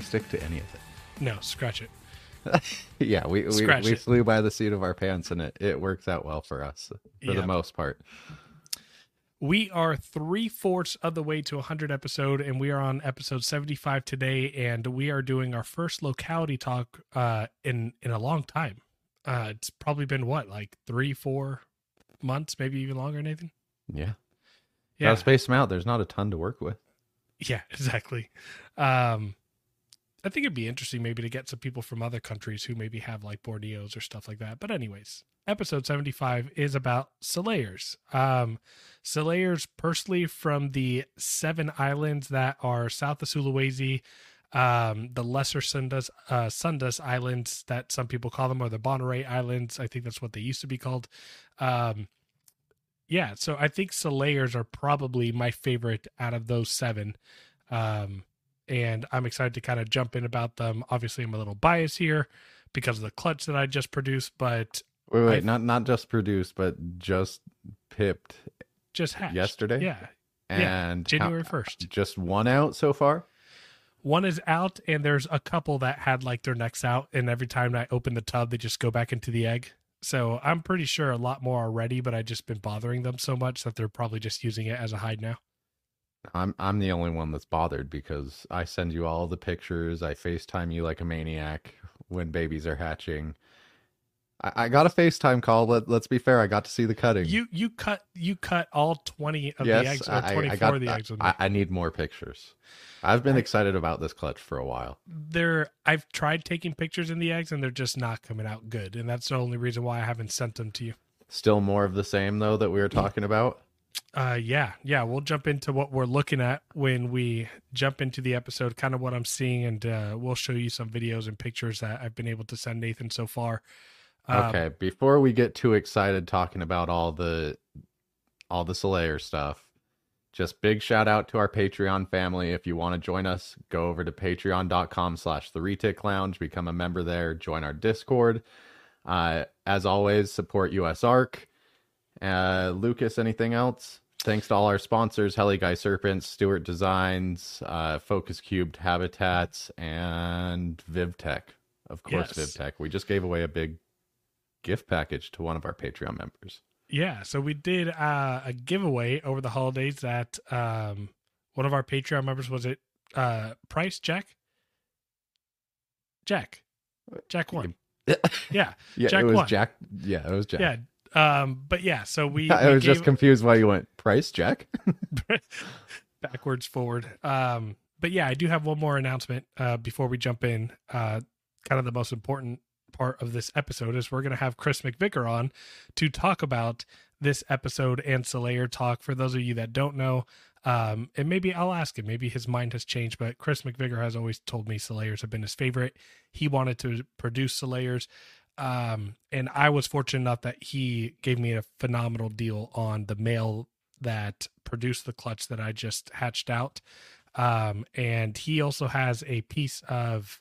We stick to any of it? No, scratch it. yeah, we we, Scratch we it. flew by the seat of our pants, and it, it works out well for us for Yeah. the most part. We are three fourths of the way to a 100 episode, and we are on episode 75 today. And we are doing our first locality talk uh, in in a long time. Uh, it's probably been what, like three, four months, maybe even longer, Nathan. Yeah, Yeah, gotta space them out. There's not a ton to work with. yeah, exactly. Um, I think it'd be interesting maybe to get some people from other countries who maybe have like Borneos or stuff like that. But anyways, episode 75 is about Selayars. Um, Selayars personally from the seven islands that are south of Sulawesi, um, the lesser Sundas, uh, Sundas Islands that some people call them, or the Bonaire Islands. I think that's what they used to be called. Um, yeah, so I think Selayars are probably my favorite out of those seven. Um, and I'm excited to kind of jump in about them. Obviously, I'm a little biased here because of the clutch that I just produced, but Wait, wait, I've- not not just produced, but just pipped just hatched. yesterday. Yeah, Yeah, and January 1st. just one out so far. One is out, and there's a couple that had like their necks out, and every time I open the tub, they just go back into the egg. So I'm pretty sure a lot more already, but I've just been bothering them so much that they're probably just using it as a hide now. I'm I'm the only one that's bothered because I send you all the pictures. I FaceTime you like a maniac when babies are hatching. I, I got a FaceTime call. Let Let's be fair. I got to see the cutting. You you cut you cut all twenty of yes, the eggs or I, twenty I four of the eggs. I, I need more pictures. I've been I- excited about this clutch for a while. they're I've tried taking pictures in the eggs and they're just not coming out good, and that's the only reason why I haven't sent them to you. Still more of the same though that we were talking about. Uh, yeah, yeah, we'll jump into what we're looking at when we jump into the episode, kind of what I'm seeing, and uh, we'll show you some videos and pictures that I've been able to send Nathan so far. Um, Okay, before we get too excited talking about all the all the Selayar stuff, just big shout out to our Patreon family. If you want to join us, go over to patreon.com slash the retic lounge, become a member there, join our Discord. Uh, as always, support USARK. Uh, Lucas, anything else? Thanks to all our sponsors, Heli Guy Serpents, Stewart Designs, uh, Focus Cubed Habitats, and VivTech. Of course, Yes. VivTech. We just gave away a big gift package to one of our Patreon members. Yeah, so we did uh, a giveaway over the holidays that um, one of our Patreon members was it uh, Price Jack? Jack. Jack one. Yeah. Yeah, Jack it was won. Jack. Yeah, it was Jack. Yeah. Um, but yeah, so we, I we was just confused why you went price Jack. backwards forward. Um, but yeah, I do have one more announcement uh, before we jump in. Uh, kind of the most important part of this episode is we're going to have Chris McVicar on to talk about this episode and Selayar talk. For those of you that don't know, um, and maybe I'll ask him, maybe his mind has changed, but Chris McVicar has always told me Selayars have been his favorite. He wanted to produce Selayars. Um, and I was fortunate enough that he gave me a phenomenal deal on the male that produced the clutch that I just hatched out. Um, and he also has a piece of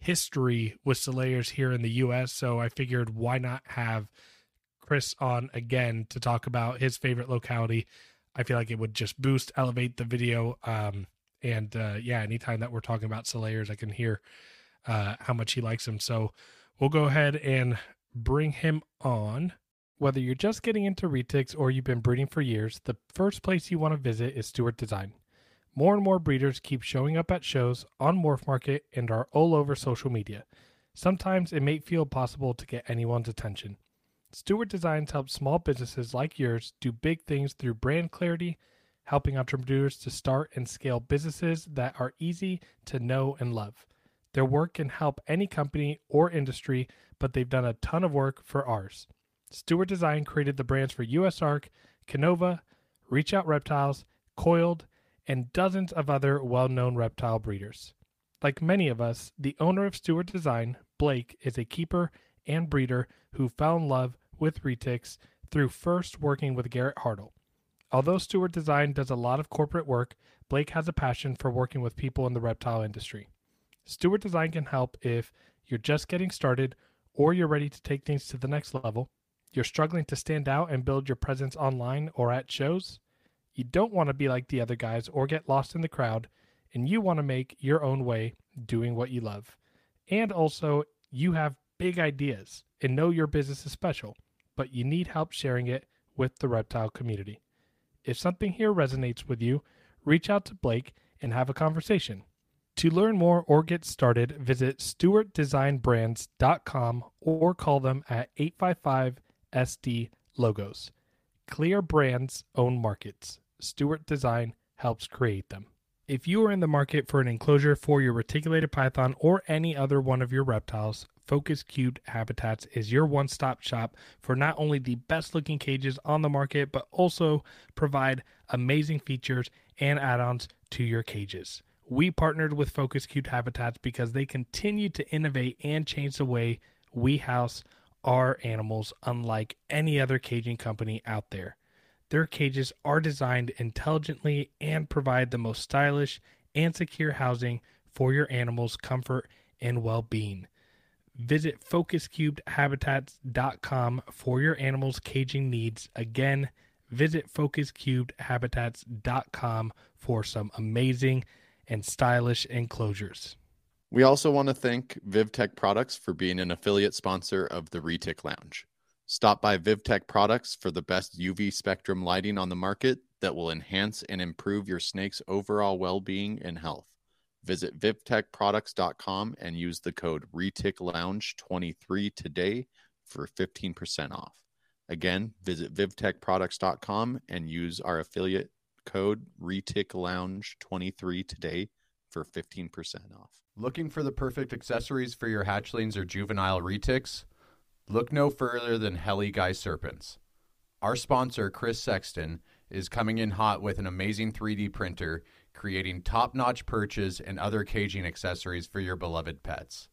history with Selayars here in the US. So I figured why not have Chris on again to talk about his favorite locality. I feel like it would just boost, elevate the video. Um, and uh, yeah, anytime that we're talking about Selayars, I can hear uh, how much he likes them. So we'll go ahead and bring him on. Whether you're just getting into retics or you've been breeding for years, the first place you want to visit is Stewart Design. More and more breeders keep showing up at shows, on MorphMarket, and are all over social media. Sometimes it may feel possible to get anyone's attention. Stewart Designs helps small businesses like yours do big things through brand clarity, helping entrepreneurs to start and scale businesses that are easy to know and love. Their work can help any company or industry, but they've done a ton of work for ours. Stewart Design created the brands for USARK, Canova, Reach Out Reptiles, Coiled, and dozens of other well known reptile breeders. Like many of us, the owner of Stewart Design, Blake, is a keeper and breeder who fell in love with retics through first working with Garrett Hartle. Although Stewart Design does a lot of corporate work, Blake has a passion for working with people in the reptile industry. Stewart Design can help if you're just getting started or you're ready to take things to the next level, you're struggling to stand out and build your presence online or at shows, you don't want to be like the other guys or get lost in the crowd, and you want to make your own way, doing what you love. And also, you have big ideas and know your business is special, but you need help sharing it with the reptile community. If something here resonates with you, reach out to Blake and have a conversation. To learn more or get started, visit stewartdesignbrands.com or call them at 855 SD Logos. Clear brands own markets. Stewart Design helps create them. If you are in the market for an enclosure for your reticulated python or any other one of your reptiles, Focus Cubed Habitats is your one stop shop for not only the best looking cages on the market, but also provide amazing features and add ons to your cages. We partnered with Focus Cubed Habitats because they continue to innovate and change the way we house our animals, unlike any other caging company out there. Their cages are designed intelligently and provide the most stylish and secure housing for your animals' comfort and well being. Visit focuscubedhabitats.com for your animals' caging needs. Again, visit focuscubedhabitats.com for some amazing and stylish enclosures. We also want to thank VivTech Products for being an affiliate sponsor of the Retic Lounge. Stop by VivTech Products for the best UV spectrum lighting on the market that will enhance and improve your snake's overall well being and health. Visit vivtechproducts.com and use the code RETICLounge23 today for 15% off. Again, visit vivtechproducts.com and use our affiliate code Retic Lounge 23 today for 15% off. Looking for the perfect accessories for your hatchlings or juvenile retics? Look no further than Heli Guy Serpents. Our sponsor, Chris Sexton, is coming in hot with an amazing 3D printer, creating top notch perches and other caging accessories for your beloved pets.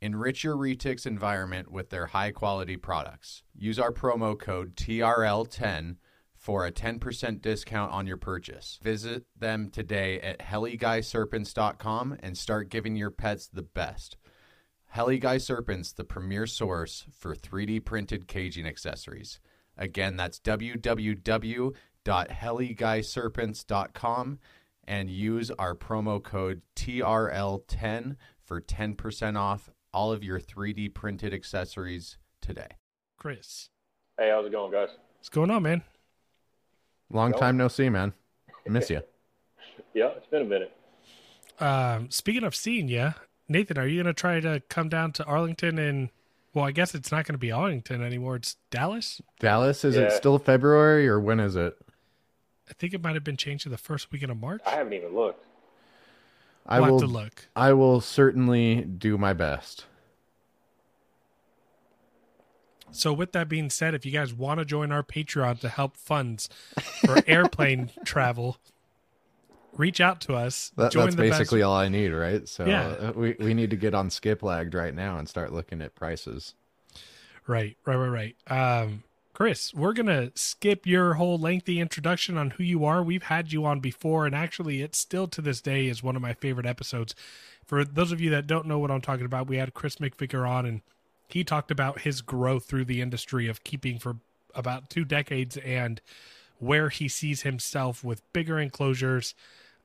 Enrich your Retics environment with their high quality products. Use our promo code TRL10 for a 10% discount on your purchase. Visit them today at heliguyserpents.com and start giving your pets the best. Heli Guy Serpents, the premier source for 3D printed caging accessories. Again, that's www.heliguyserpents.com and use our promo code TRL10 for 10% off all of your 3D printed accessories today. Chris. Hey, how's it going, guys? What's going on, man? Long time no see, man. I miss you. yeah, it's been a minute. Um, speaking of seeing you, Nathan, are you going to try to come down to Arlington and well, I guess it's not going to be Arlington anymore. It's Dallas. Dallas? Is Yeah. it still February or when is it? I think it might have been changed to the first weekend of March. I haven't even looked. I We'll will have to look. I will certainly do my best. So, with that being said, if you guys want to join our Patreon to help funds for airplane travel, reach out to us. That, join that's the best- basically all I need, right? So Yeah. uh, we we need to get on Skiplagged right now and start looking at prices. Right, right, right, right. Um, Chris, we're gonna skip your whole lengthy introduction on who you are. We've had you on before, and actually, it still to this day is one of my favorite episodes. For those of you that don't know what I'm talking about, we had Chris McVicar on, and he talked about his growth through the industry of keeping for about two decades and where he sees himself with bigger enclosures.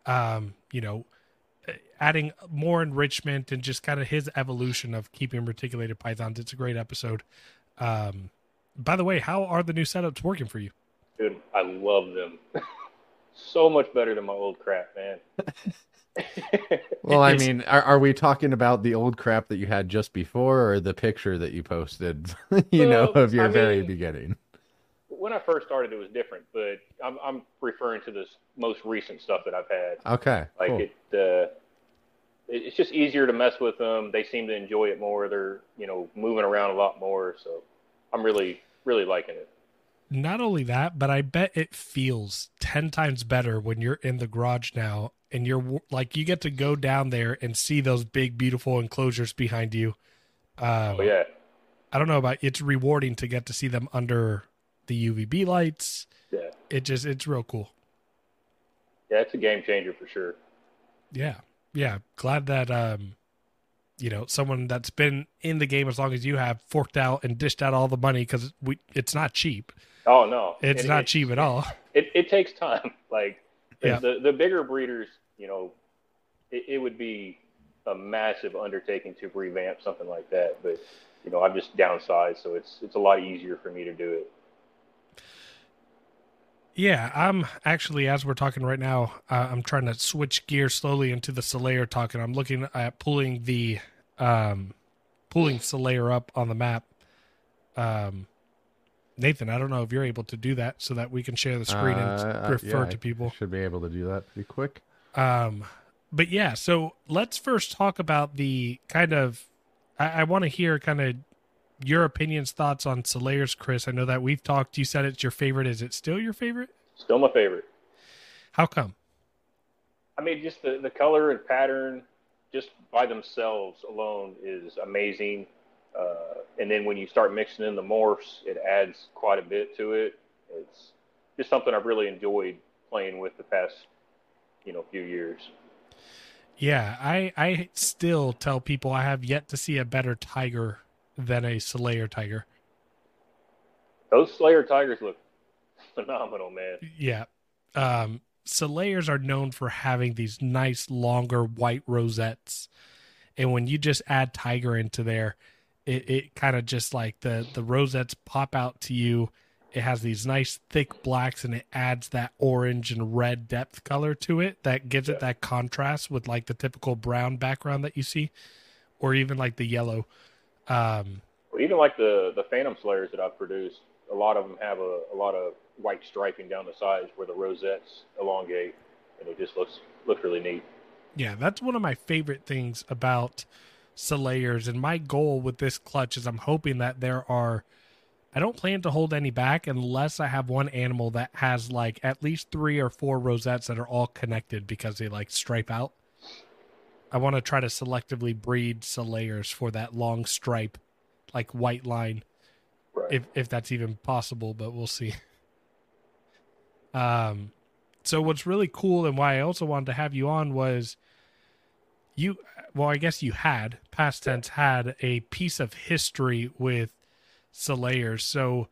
Um, you know, adding more enrichment and just kind of his evolution of keeping reticulated pythons. It's a great episode. Um, by the way, how are the new setups working for you? Dude, I love them. so much better than my old crap, man. Well, I mean, are, are we talking about the old crap that you had just before, or the picture that you posted? you know, of your I very mean- beginning. when I first started, it was different, but I'm, I'm referring to this most recent stuff that I've had. Okay, Like cool. it, uh, it, it's just easier to mess with them. They seem to enjoy it more. They're, you know, moving around a lot more. So I'm really, really liking it. Not only that, but I bet it feels 10 times better when you're in the garage now and you're like, you get to go down there and see those big, beautiful enclosures behind you. Um, Oh yeah, I don't know about it's rewarding to get to see them under the UVB lights. yeah, It just, it's real cool. yeah. It's a game changer for sure. Yeah. Yeah. Glad that um you know, someone that's been in the game as long as you have forked out and dished out all the money cuz we it's not cheap. Oh no, It's It- not it- cheap at all. It it takes time. Like Yeah. the, the bigger breeders, you know, it, it would be a massive undertaking to revamp something like that. But you know, I've just downsized, so it's it's a lot easier for me to do it. Yeah, I'm actually as we're talking right now, uh, I'm trying to switch gears slowly into the Selayar talk, and I'm looking at pulling the um, pulling Selayar up on the map. Um, Nathan, I don't know if you're able to do that so that we can share the screen Uh, and refer yeah, to I people. Should be able to do that pretty quick. Um, but yeah, so let's first talk about the kind of. I, I want to hear kind of your opinions, thoughts on Selayar's, Chris. I know that we've talked. You said it's your favorite. Is it still your favorite? Still my favorite. How come? I mean, just the, the color and pattern, just by themselves alone, is amazing. Uh, and then when you start mixing in the morphs, it adds quite a bit to it. It's just something I've really enjoyed playing with the past, you know, few years. Yeah, I I still tell people I have yet to see a better tiger than a Slayer tiger. Those Slayer tigers look phenomenal, man. Yeah. Um Slayers are known for having these nice longer white rosettes. And when you just add tiger into there, it, it kind of just like the the rosettes pop out to you. It has these nice thick blacks and it adds that orange and red depth color to it that gives Yeah. it that contrast with like the typical brown background that you see or even like the yellow. Um Well, even like the the Phantom Slayers that I've produced, a lot of them have a, a lot of white striping down the sides where the rosettes elongate, and it just looks looks really neat. Yeah, that's one of my favorite things about Slayers. And my goal with this clutch is I'm hoping that there are. I don't plan to hold any back unless I have one animal that has like at least three or four rosettes that are all connected because they like stripe out. I want to try to selectively breed Slayers for that long stripe, like white line, Right. if if that's even possible, but we'll see. Um, so what's really cool and why I also wanted to have you on was you. Well, I guess you had past tense had a piece of history with Slayers. So,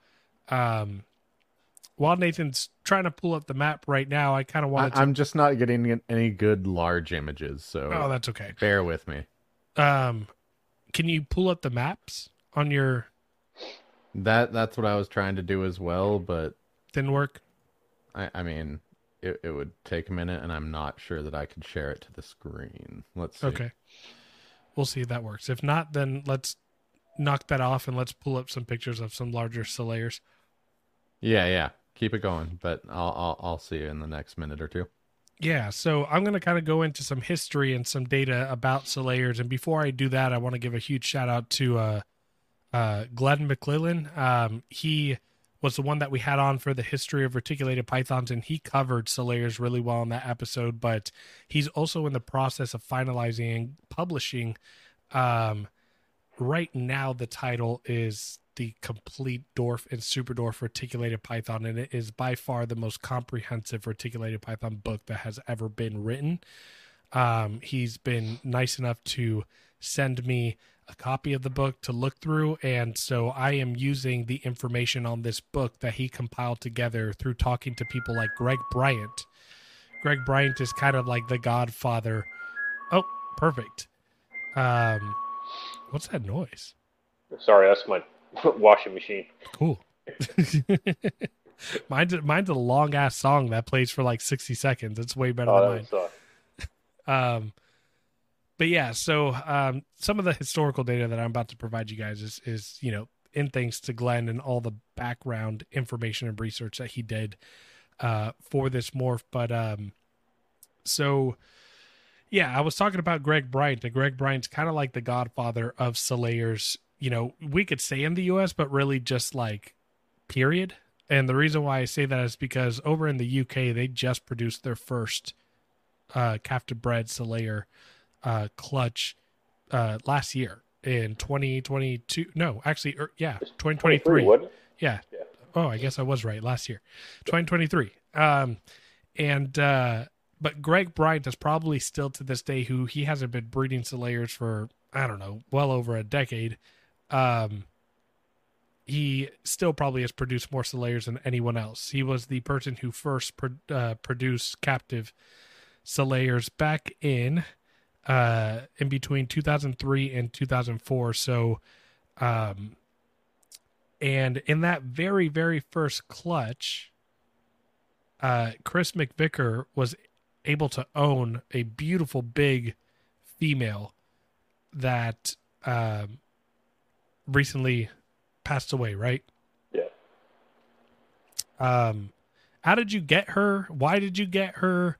um, while Nathan's trying to pull up the map right now, I kind of want to. I'm just not getting any good large images, so oh, that's okay. bear with me. Um, can you pull up the maps on your? That that's what I was trying to do as well, but Didn't work. I, I mean, it, it would take a minute, and I'm not sure that I could share it to the screen. Let's see. Okay. We'll see if that works. If not, then let's knock that off and let's pull up some pictures of some larger Slayers. Yeah, yeah. Keep it going, but I'll I'll, I'll see you in the next minute or two. Yeah, so I'm going to kind of go into some history and some data about Slayers. And before I do that, I want to give a huge shout out to uh, uh, Glenn McClellan. Um, he was the one that we had on for the history of reticulated pythons, and he covered Slayers really well in that episode. But he's also in the process of finalizing and publishing. Um, right now, the title is the complete Dwarf and Super Dwarf reticulated python, and it is by far the most comprehensive reticulated python book that has ever been written. Um, he's been nice enough to send me a copy of the book to look through, and so I am using the information on this book that he compiled together through talking to people like Greg Bryant. Greg Bryant is kind of like the godfather. Oh, perfect. Um, what's that noise? Sorry, that's my washing machine. Cool. mine's mine's a long ass song that plays for like sixty seconds. It's way better Oh, than mine. Um, but yeah, so um, some of the historical data that I'm about to provide you guys is is you know in thanks to Glenn and all the background information and research that he did uh, for this morph. But um, so yeah, I was talking about Greg Bryant, and Greg Bryant's kind of like the godfather of Slayers. You know, we could say in the U.S., but really just like period. And the reason why I say that is because over in the UK, they just produced their first uh, captive bred Slayer uh, clutch uh, last year in 2022. No, actually, er, yeah, 2023. Yeah. Yeah. Oh, I guess I was right last year, 2023. Um, and uh, but Greg Bryant is probably still to this day who he hasn't been breeding Slayers for I don't know, well over a decade. Um, he still probably has produced more Slayers than anyone else. He was the person who first pro- uh, produced captive Slayers back in uh, in between 2003 and 2004. So, um, and in that very, very first clutch, uh, Chris McVicar was able to own a beautiful big female that um, recently passed away, right? Yeah. Um, how did you get her? Why did you get her?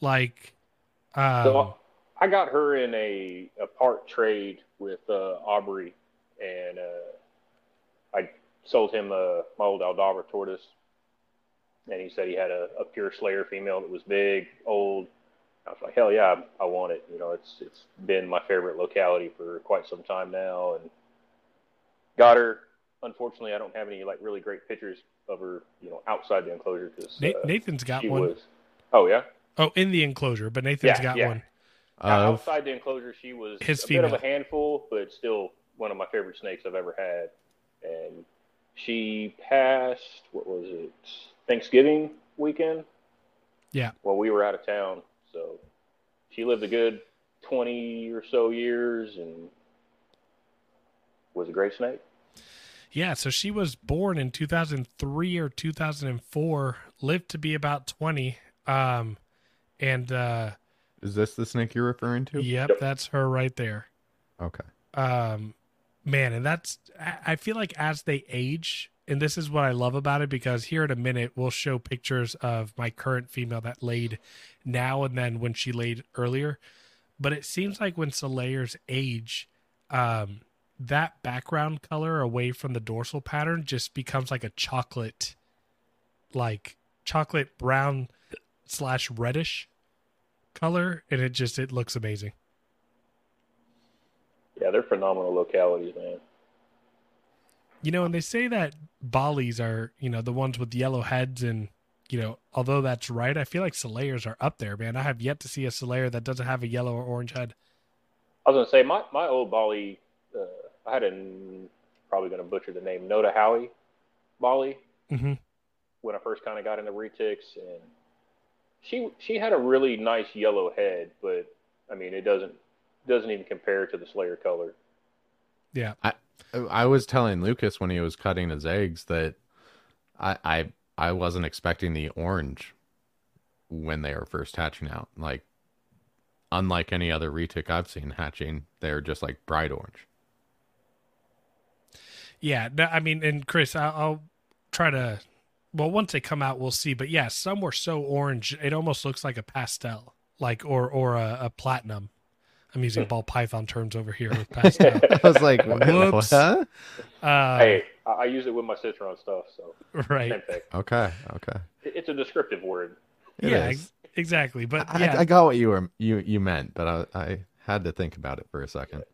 Like, um, So I got her in a, a part trade with uh, Aubrey, and uh, I sold him uh, my old Aldabra tortoise. And he said he had a, a pure Slayer female that was big, old. I was like, hell yeah, I, I want it. You know, it's it's been my favorite locality for quite some time now, and got her. Unfortunately, I don't have any like really great pictures of her, you know, outside the enclosure because uh, Nathan's got one. was. Oh yeah. Oh, in the enclosure, but Nathan's Yeah, got yeah. one. Now, Of outside the enclosure, she was His a bit of a handful, but still one of my favorite snakes I've ever had. And she passed, what was it, Thanksgiving weekend? Yeah. Well, we were out of town. So she lived a good 20 or so years and was a great snake. Yeah, so she was born in 2003 or 2004, lived to be about 20. Um, and uh, is this the snake you're referring to? yep, Yep. that's her right there. Okay. um man and that's I- i feel like as they age and this is what i love about it because here in a minute we'll show pictures of my current female that laid now and then when she laid earlier but it seems like when Selayars age um that background color away from the dorsal pattern just becomes like a chocolate like chocolate brown slash reddish color and it just it looks amazing Yeah, they're phenomenal localities, man. You know, and they say that Balis are, you know, the ones with yellow heads and, you know, although that's right, I feel like Selayars are up there, man. I have yet to see a Selayar that doesn't have a yellow or orange head. I was going to say, my, my old Bali, uh, I had a, probably going to butcher the name, Noda Howie Bali. Mm-hmm. when I first kind of got into retics, and she she had a really nice yellow head, but I mean it doesn't doesn't even compare to the Slayer color. Yeah. I I was telling Lucas when he was cutting his eggs that I I I wasn't expecting the orange when they were first hatching out. Like unlike any other retic I've seen hatching, they're just like bright orange. Yeah. I mean, and Chris, I'll, I'll try to, well, once they come out, we'll see. But yeah, some were so orange, it almost looks like a pastel, like, or, or a, a platinum. I'm using ball python terms over here with pastel. I was like. Whoops. what? Uh, hey, I, I use it with my citron stuff, so right. same thing. Okay, okay. It, it's a descriptive word. It yeah, is. ex- exactly. But I, yeah, I got what you were you you meant, but I I had to think about it for a second.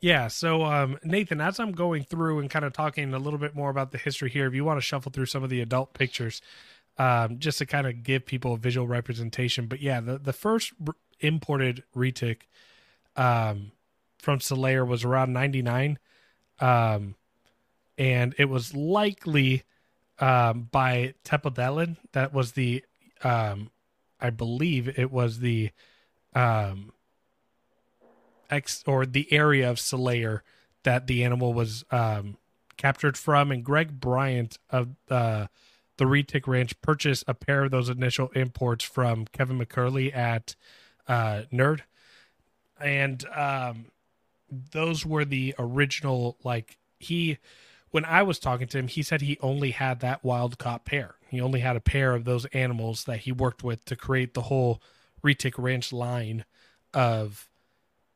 Yeah. So, um, Nathan, as I'm going through and kind of talking a little bit more about the history here, if you want to shuffle through some of the adult pictures, um, just to kind of give people a visual representation. But yeah, the, the first r- imported retic um, from Selayar was around 99. Um, and it was likely um, by Tepodelin. That was the, um, I believe it was the, um, ex or the area of Selayar that the animal was um, captured from. And Greg Bryant of uh, the Retic Ranch purchased a pair of those initial imports from Kevin McCurley at uh, Nerd, and um, those were the original. Like he, when I was talking to him, he said he only had that wild caught pair. He only had a pair of those animals that he worked with to create the whole Retic Ranch line of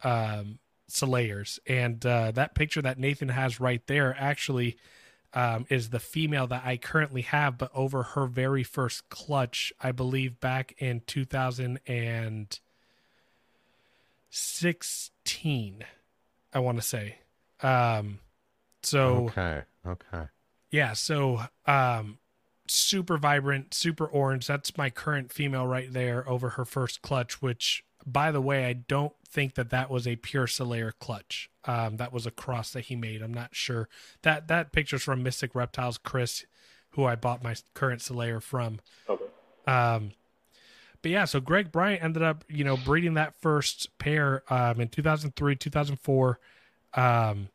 um Selayars. And uh that picture that Nathan has right there actually um is the female that I currently have, but over her very first clutch, I believe back in two thousand and sixteen, I want to say. Um so Okay, okay. yeah, so um super vibrant, super orange. That's my current female right there over her first clutch, which by the way, I don't think that that was a pure Selayar clutch. Um that was a cross that he made. I'm not sure. That that picture's from Mystic Reptiles Chris, who I bought my current Selayar from. Okay. Um but yeah, so Greg Bryant ended up, you know, breeding that first pair um, in 2003, 2004. Um,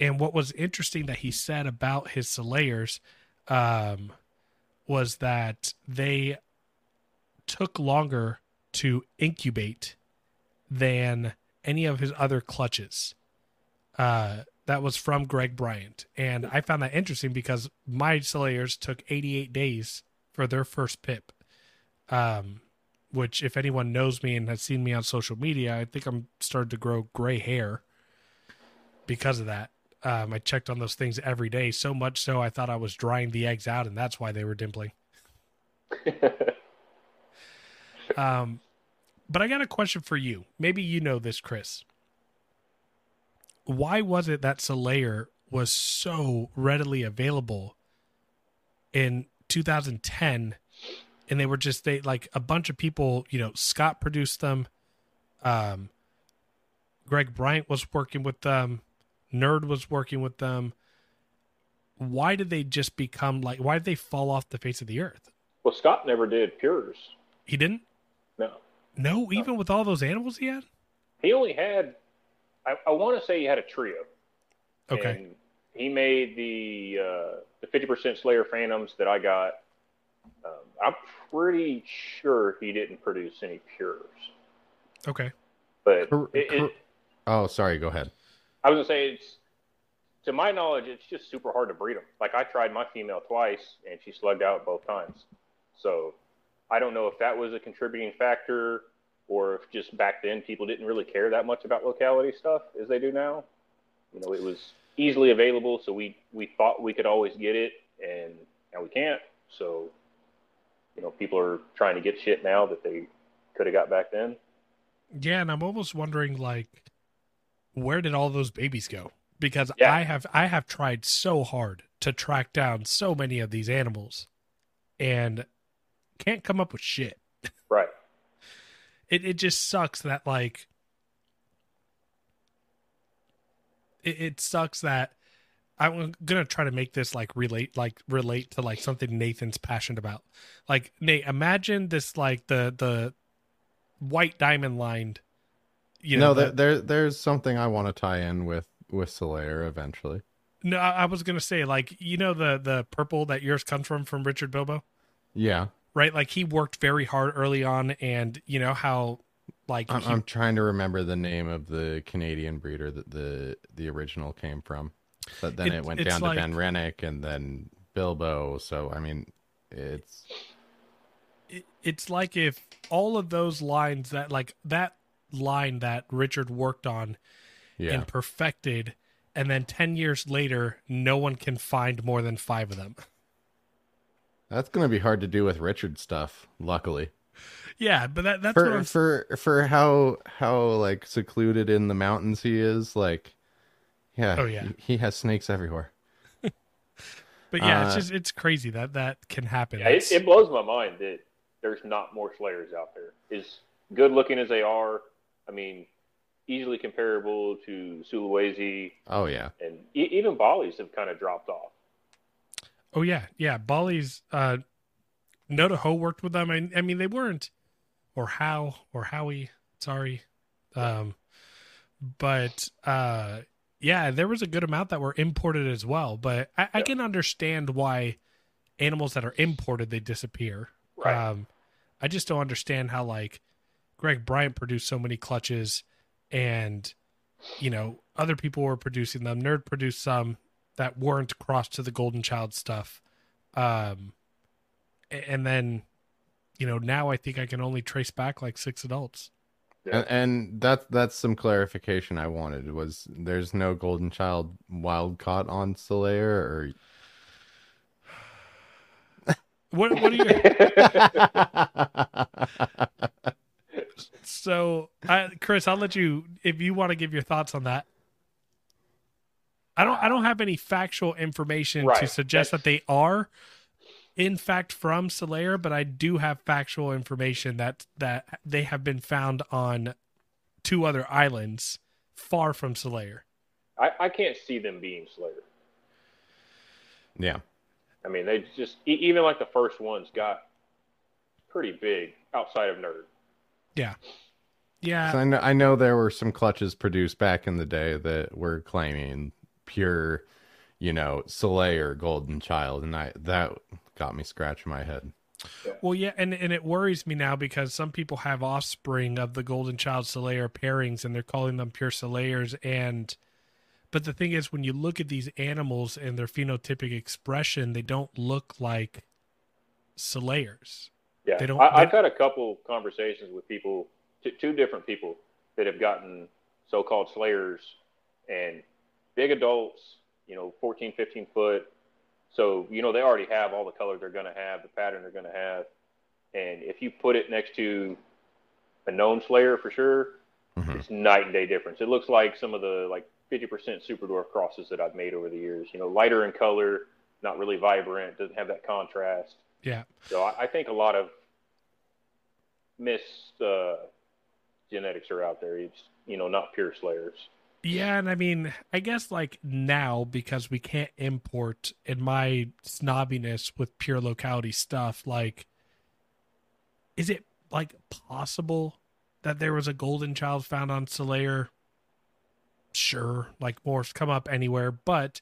and what was interesting that he said about his Selayars um, was that they took longer to incubate than any of his other clutches. Uh, that was from Greg Bryant. And I found that interesting because my Selayars took 88 days for their first pip. Um, which if anyone knows me and has seen me on social media, I think I'm starting to grow gray hair because of that. Um, I checked on those things every day, so much so I thought I was drying the eggs out, and that's why they were dimpling. um, but I got a question for you. Maybe you know this, Chris. Why was it that Selayar was so readily available in 2010 and they were just they like a bunch of people you know scott produced them um greg bryant was working with them nerd was working with them why did they just become like why did they fall off the face of the earth well, Scott never did pures. he didn't No, no even with all those animals he had he only had. I, I want to say he had a trio. okay And he made the uh, the fifty percent Slayer Phantoms that I got. Um, I'm pretty sure he didn't produce any pures, okay but Cor- it, it, cor- oh, sorry. Go ahead. I was gonna say it's to my knowledge, it's just super hard to breed them. Like I tried my female twice, and she slugged out both times. So I don't know if that was a contributing factor, or if just back then people didn't really care that much about locality stuff as they do now. You know, it was easily available, so we we thought we could always get it, and now we can't. So you know, people are trying to get shit now that they could have got back then. yeah and i'm almost wondering like where did all those babies go because Yeah. i have i have tried so hard to track down so many of these animals and can't come up with shit Right. it it just sucks that like it, it sucks that I'm gonna try to make this like relate like relate to like something Nathan's passionate about. Like Nate, imagine this like the the white diamond lined. You know, no, the- there, there there's something I want to tie in with with Selayar eventually. no, I I was gonna say like you know the the purple that yours comes from from Richard Bilbo, Yeah, right? Like he worked very hard early on, and you know how like I'm, he- I'm trying to remember the name of the Canadian breeder that the the original came from, but then It- it, went down like- to Van Rennick and then Bilbo. So I mean, it's it, it's like if all of those lines that like that line that Richard worked on yeah, and perfected and then 10 years later no one can find more than 5 of them. That's gonna be hard to do with Richard stuff. Luckily, Yeah, but that that's what for I'm for for how how like secluded in the mountains he is, like yeah, Oh, yeah. he, he has snakes everywhere. but yeah, it's uh, just it's crazy that that can happen. Yeah, it, it blows my mind that there's not more Slayers out there. As good looking as they are, I mean, easily comparable to Sulawesi Oh yeah, and e- even Bali's have kind of dropped off. Oh yeah, yeah, Bali's uh Noda Ho worked with them. I, I mean they weren't or how or Howie, sorry. Um but uh yeah, there was a good amount that were imported as well, but I, I can understand why animals that are imported they disappear. Right. Um, I just don't understand how like Greg Bryant produced so many clutches, and you know other people were producing them. Nerd produced some that weren't crossed to the Golden Child stuff, um, and then you know now I think I can only trace back like six adults. Yeah. and, and that's that's some clarification I wanted. Was there's no golden child wild caught on Selayar or What what are your so I, Chris? I'll let you if you want to give your thoughts on that. I don't. I don't have any factual information to Right. suggest that they are, in fact, from Selayar, but I do have factual information that that they have been found on two other islands far from Selayar. I, I can't see them being Slayer. yeah. I mean, they just e- even like the first ones got pretty big outside of nerd. Yeah. Yeah. I know, I know there were some clutches produced back in the day that were claiming pure, you know, Selayar or Golden Child, and I that got me scratching my head. Well, yeah, and and it worries me now because some people have offspring of the Golden Child Selayar pairings, and they're calling them pure Selayars. And but the thing is, when you look at these animals and their phenotypic expression, they don't look like Selayars. Yeah, They don't- I, they- I've had a couple conversations with people, t- two different people that have gotten so-called slayers and big adults, you know, 14, 15 foot. So, you know, they already have all the color they're going to have, the pattern they're going to have. And if you put it next to a known slayer for sure, Mhm. it's night and day difference. It looks like some of the like 50% super dwarf crosses that I've made over the years, you know, lighter in color, not really vibrant, doesn't have that contrast. Yeah. So I, I think a lot of mis uh, genetics are out there. It's you know not pure slayers. Yeah, and I mean, I guess like now because we can't import in my snobbiness with pure locality stuff, like is it like possible that there was a golden child found on Selayar? Sure, like morphs come up anywhere, but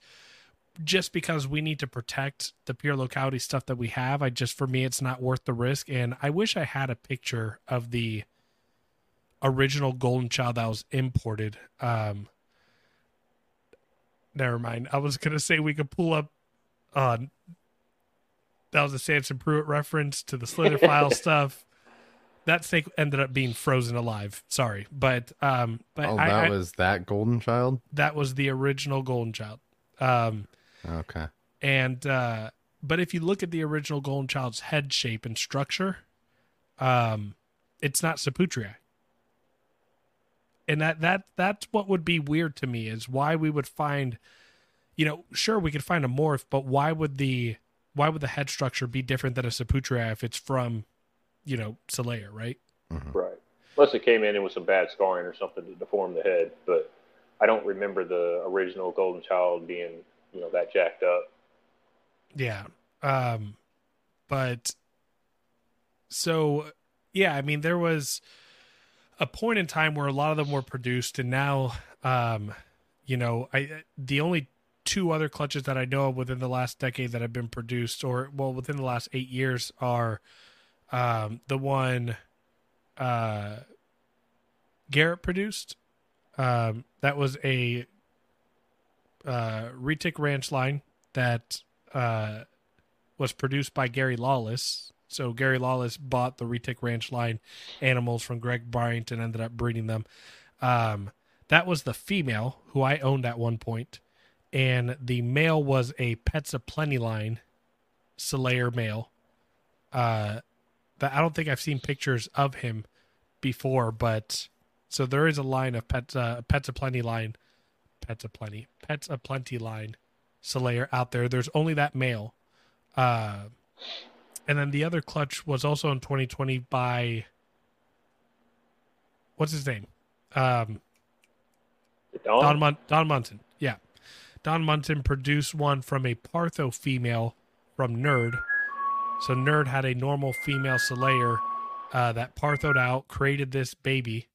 just because we need to protect the pure locality stuff that we have, I just for me it's not worth the risk. And I wish I had a picture of the original golden child that was imported. Um never mind. I was gonna say we could pull up uh that was a Samson Pruitt reference to the Slither file stuff. That snake ended up being frozen alive. Sorry. But um but Oh, I, that I- was that Golden Child. that was the original golden child. Um Okay. and uh but if you look at the original golden child's head shape and structure um it's not Saputra and that that that's what would be weird to me is why we would find you know sure we could find a morph but why would the why would the head structure be different than a Saputra if it's from you know Selayar, right Mhm. Right. Unless it came in and with some bad scarring or something to deform the head, but I don't remember the original Golden Child being you know that jacked up. Yeah. Um but so yeah, I mean there was a point in time where a lot of them were produced and now um you know, I the only two other clutches that I know of within the last decade that have been produced or well within the last 8 years are um the one uh Garrett produced um that was a uh Retic Ranch line that uh, was produced by Gary Lawless. So Gary Lawless bought the Retic Ranch line animals from Greg Bryant and ended up breeding them. Um, that was the female who I owned at one point, and the male was a Pets of Plenty line Selayar male. Uh, that I don't think I've seen pictures of him before, but so there is a line of pets, uh, Pets of Plenty line, Pets of Plenty, Pets of Plenty line Selayar out there. There's only that male. Uh, and then the other clutch was also in 2020 by what's his name? Um, Don? Don Mun- Don Munson. Yeah, Don Munson produced one from a Partho female from Nerd. So Nerd had a normal female Selayar uh, that parthoed out, created this baby,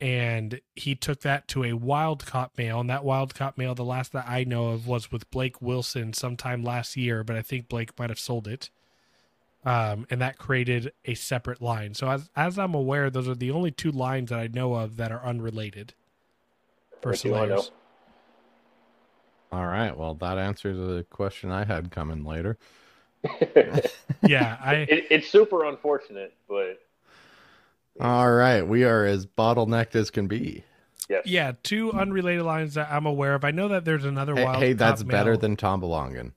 and he took that to a wild caught male. And that wild caught male, the last that I know of, was with Blake Wilson sometime last year, but I think Blake might have sold it. Um, and that created a separate line. So as as I'm aware, those are the only two lines that I know of that are unrelated for What do you wanna know? Selayars. All right. Well, that answers the question I had coming later. Yeah, I it, it's super unfortunate, but All right. We are as bottlenecked as can be. yes. yeah, two unrelated lines that I'm aware of. I know that there's another Hey, wild. hey, that's caught better male. than Tombalongan.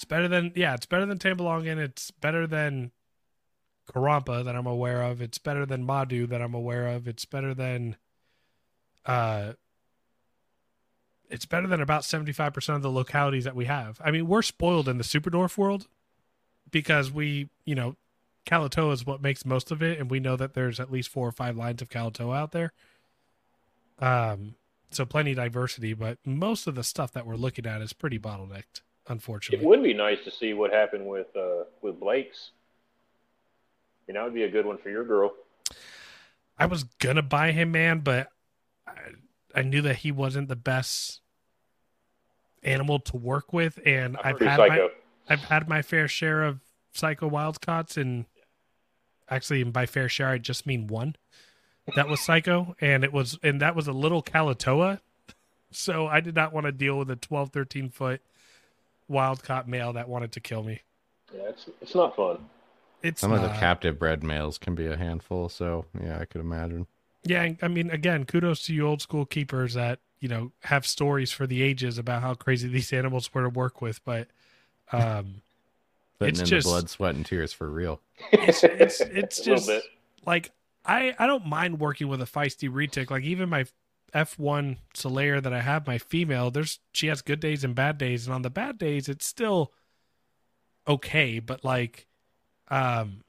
It's better than yeah, it's better than Tambalongan. It's better than Karampa that I'm aware of. It's better than Madu that I'm aware of. It's better than uh it's better than about 75% of the localities that we have. I mean, we're spoiled in the Super Dwarf world because we, you know, Kalatoa is what makes most of it, and we know that there's at least four or five lines of Kalatoa out there. Um, so plenty diversity, but most of the stuff that we're looking at is pretty bottlenecked, It would be nice to see what happened with uh, with Blake's. You know, it'd be a good one for your girl. I was gonna buy him, man, but I, I knew that he wasn't the best animal to work with, and I'm I've had psycho. my I've had my fair share of psycho wildcats, and actually, by fair share, I just mean one that was psycho, and it was and that was a little Kalatoa. So I did not want to deal with a 12, 13 foot wild caught male that wanted to kill me. Yeah, it's it's not fun. It's Some of the captive bred males can be a handful, so yeah, I could imagine. Yeah, I mean, again, kudos to you old school keepers that you know have stories for the ages about how crazy these animals were to work with. But um, Putting It's in just- the blood, sweat, and tears for real. it's it's it's just like I I don't mind working with a feisty retic. Like even my F one Selayar that I have, my female, there's she has good days and bad days, and on the bad days, it's still okay. But like, um,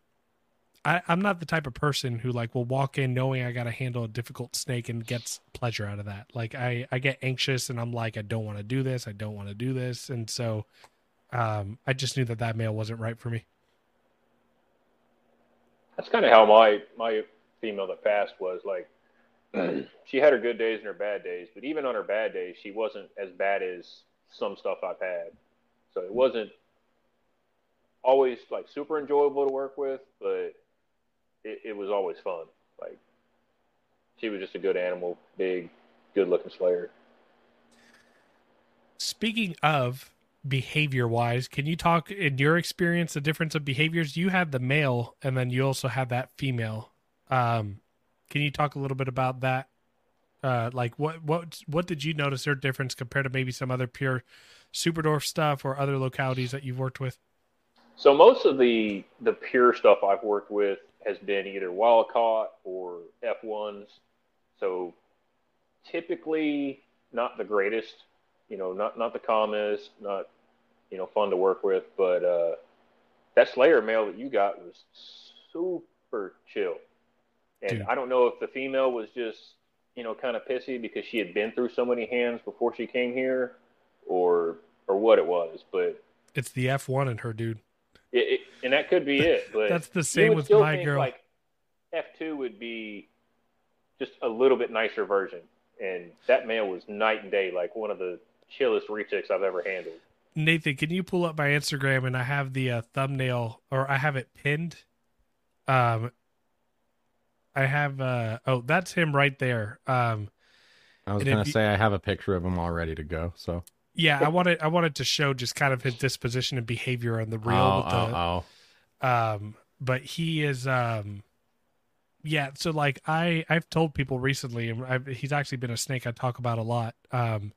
I I'm not the type of person who like will walk in knowing I got to handle a difficult snake and gets pleasure out of that. Like I I get anxious and I'm like I don't want to do this, I don't want to do this, and so. Um, I just knew that that male wasn't right for me. That's kind of how my my female that passed was like. She had her good days and her bad days, but even on her bad days, she wasn't as bad as some stuff I've had. So it wasn't always like super enjoyable to work with, but it, it was always fun. Like she was just a good animal, big, good looking Selayar. Speaking of behavior wise, can you talk in your experience the difference of behaviors? You had the male and then you also have that female. Um, can you talk a little bit about that? Uh, like what what what did you notice their difference compared to maybe some other pure Super Dwarf stuff or other localities that you've worked with? So most of the the pure stuff I've worked with has been either wild caught or F ones. So typically not the greatest, you know, not not the calmest, not you know fun to work with, but uh, that Selayar male that you got was super chill. And Dude. I don't know if the female was just you know kind of pissy because she had been through so many hands before she came here, or or what it was, but It's the F one in her, dude. it, it, and that could be it. But That's the same with my girl. Like F two would be just a little bit nicer version, and that male was night and day, like one of the chillest retics I've ever handled. Nathan, can you pull up my Instagram and I have the uh, thumbnail or I have it pinned? Um, I have uh oh that's him right there. Um, I was gonna you- say I have a picture of him all ready to go. So yeah, I wanted I wanted to show just kind of his disposition and behavior on the reel. oh, with the, oh, oh. um but he is um yeah so like i i've told people recently and I've, he's actually been a snake i talk about a lot um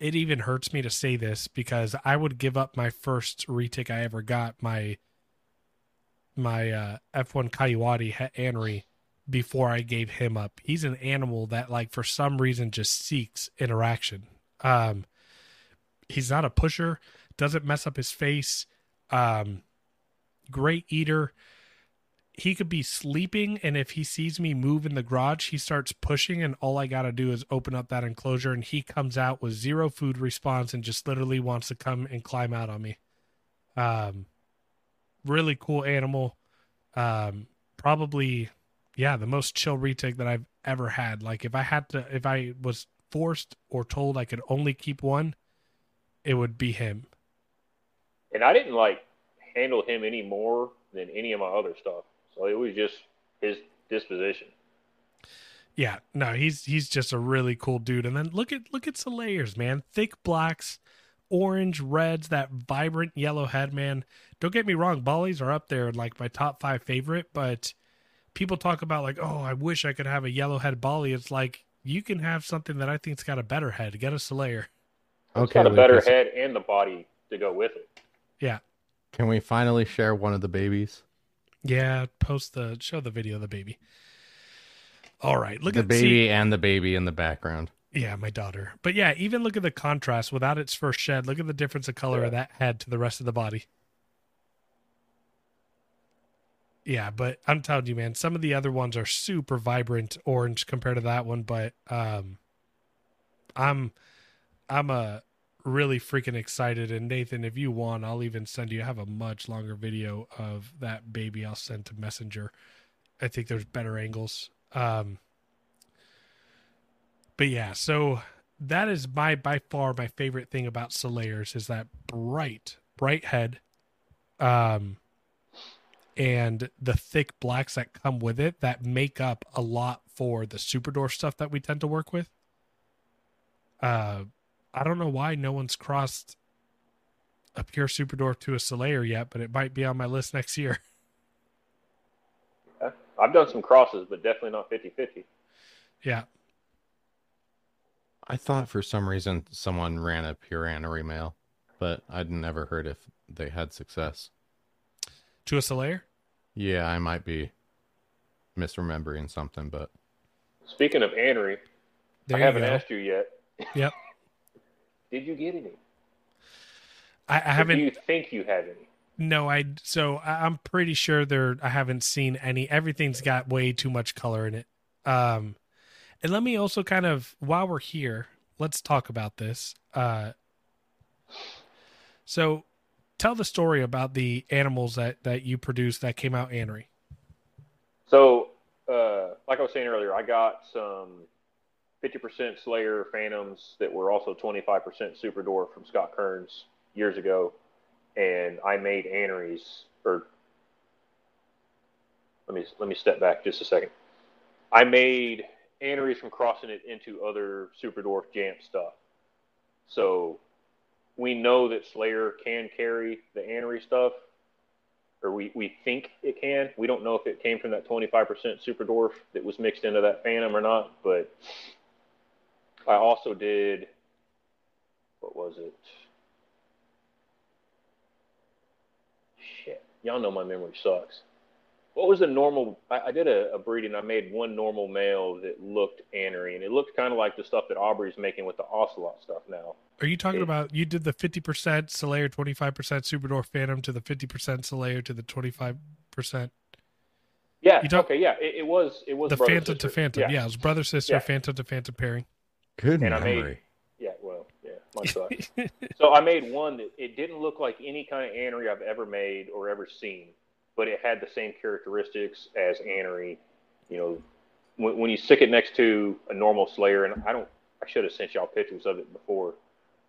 it even hurts me to say this because i would give up my first retic i ever got my my uh f1 Kayuadi Anery before i gave him up he's an animal that like for some reason just seeks interaction um he's not a pusher doesn't mess up his face um great eater. He could be sleeping, and if he sees me move in the garage, he starts pushing, and all I got to do is open up that enclosure, and he comes out with zero food response and just literally wants to come and climb out on me. Um, really cool animal. Um, probably, yeah, the most chill retic that I've ever had. Like if I had to, if I was forced or told I could only keep one, it would be him. And I didn't like handle him any more than any of my other stuff, so it was just his disposition. Yeah, no, he's he's just a really cool dude. And then look at look at the layers, man. Thick blacks, orange, reds, that vibrant yellow head, man. Don't get me wrong, Balis are up there in like my top five favorite, but people talk about like, oh, I wish I could have a yellow head Bali. It's like you can have something that I think's got a better head. Get a Selayar. It's Okay, got a better Lucas, head and the body to go with it. Yeah. Can we finally share one of the babies? Yeah, post the show the video of the baby. All right, look the at the baby see- and the baby in the background. Yeah, my daughter. But yeah, even look at the contrast without its first shed. Look at the difference of color Yeah. of that head to the rest of the body. Yeah, but I'm telling you, man, some of the other ones are super vibrant orange compared to that one. But um, I'm I'm a really freaking excited. And Nathan, if you want, I'll even send you. I have a much longer video of that baby. I'll send to Messenger. I think there's better angles. Um, but yeah, so that is my by far my favorite thing about Selayars is that bright, bright head, um, and the thick blacks that come with it that make up a lot for the super dwarf stuff that we tend to work with. Uh, I don't know why no one's crossed a pure super dwarf to a Selayar yet, but it might be on my list next year. I've done some crosses, but definitely not 50 50. Yeah. I thought for some reason someone ran a pure Anery male, but I'd never heard if they had success. To a Selayar? Yeah, I might be misremembering something, but Speaking of Anery, There I haven't go. asked you yet. Yep. Did you get any? I, I haven't. Do you think you had any? No, I. So I'm pretty sure there. I haven't seen any. Everything's got way too much color in it. Um, and let me also kind of while we're here, let's talk about this. Uh, so tell the story about the animals that that you produced that came out Anery. So, uh, like I was saying earlier, I got some 50% Selayar Phantoms that were also 25% Super from Scott Kearns years ago, and I made Aneries. Or let me let me step back just a second. I made Aneries from crossing it into other Super Dwarf Jamp stuff. So we know that Selayar can carry the Anery stuff, or we, we think it can. We don't know if it came from that 25% super dwarf that was mixed into that phantom or not, but I also did, what was it? Shit. Y'all know my memory sucks. What was the normal? I, I did a, a breeding. I made one normal male that looked anery, and it looked kind of like the stuff that Aubrey's making with the ocelot stuff now. Are you talking Yeah. about you did the fifty percent Selayar, twenty five percent Super Dwarf Phantom to the fifty percent Selayar to the twenty five percent Yeah. You talk- okay. Yeah. It, it was. It was the brother, Phantom to. Phantom? Yeah. Yeah. it was brother sister Yeah. Phantom to Phantom pairing. good And I made- memory. Yeah, well, yeah, mine so I made one that it didn't look like any kind of anery I've ever made or ever seen, but it had the same characteristics as anery. You know, when, when you stick it next to a normal Selayar, and I don't, I should have sent y'all pictures of it before,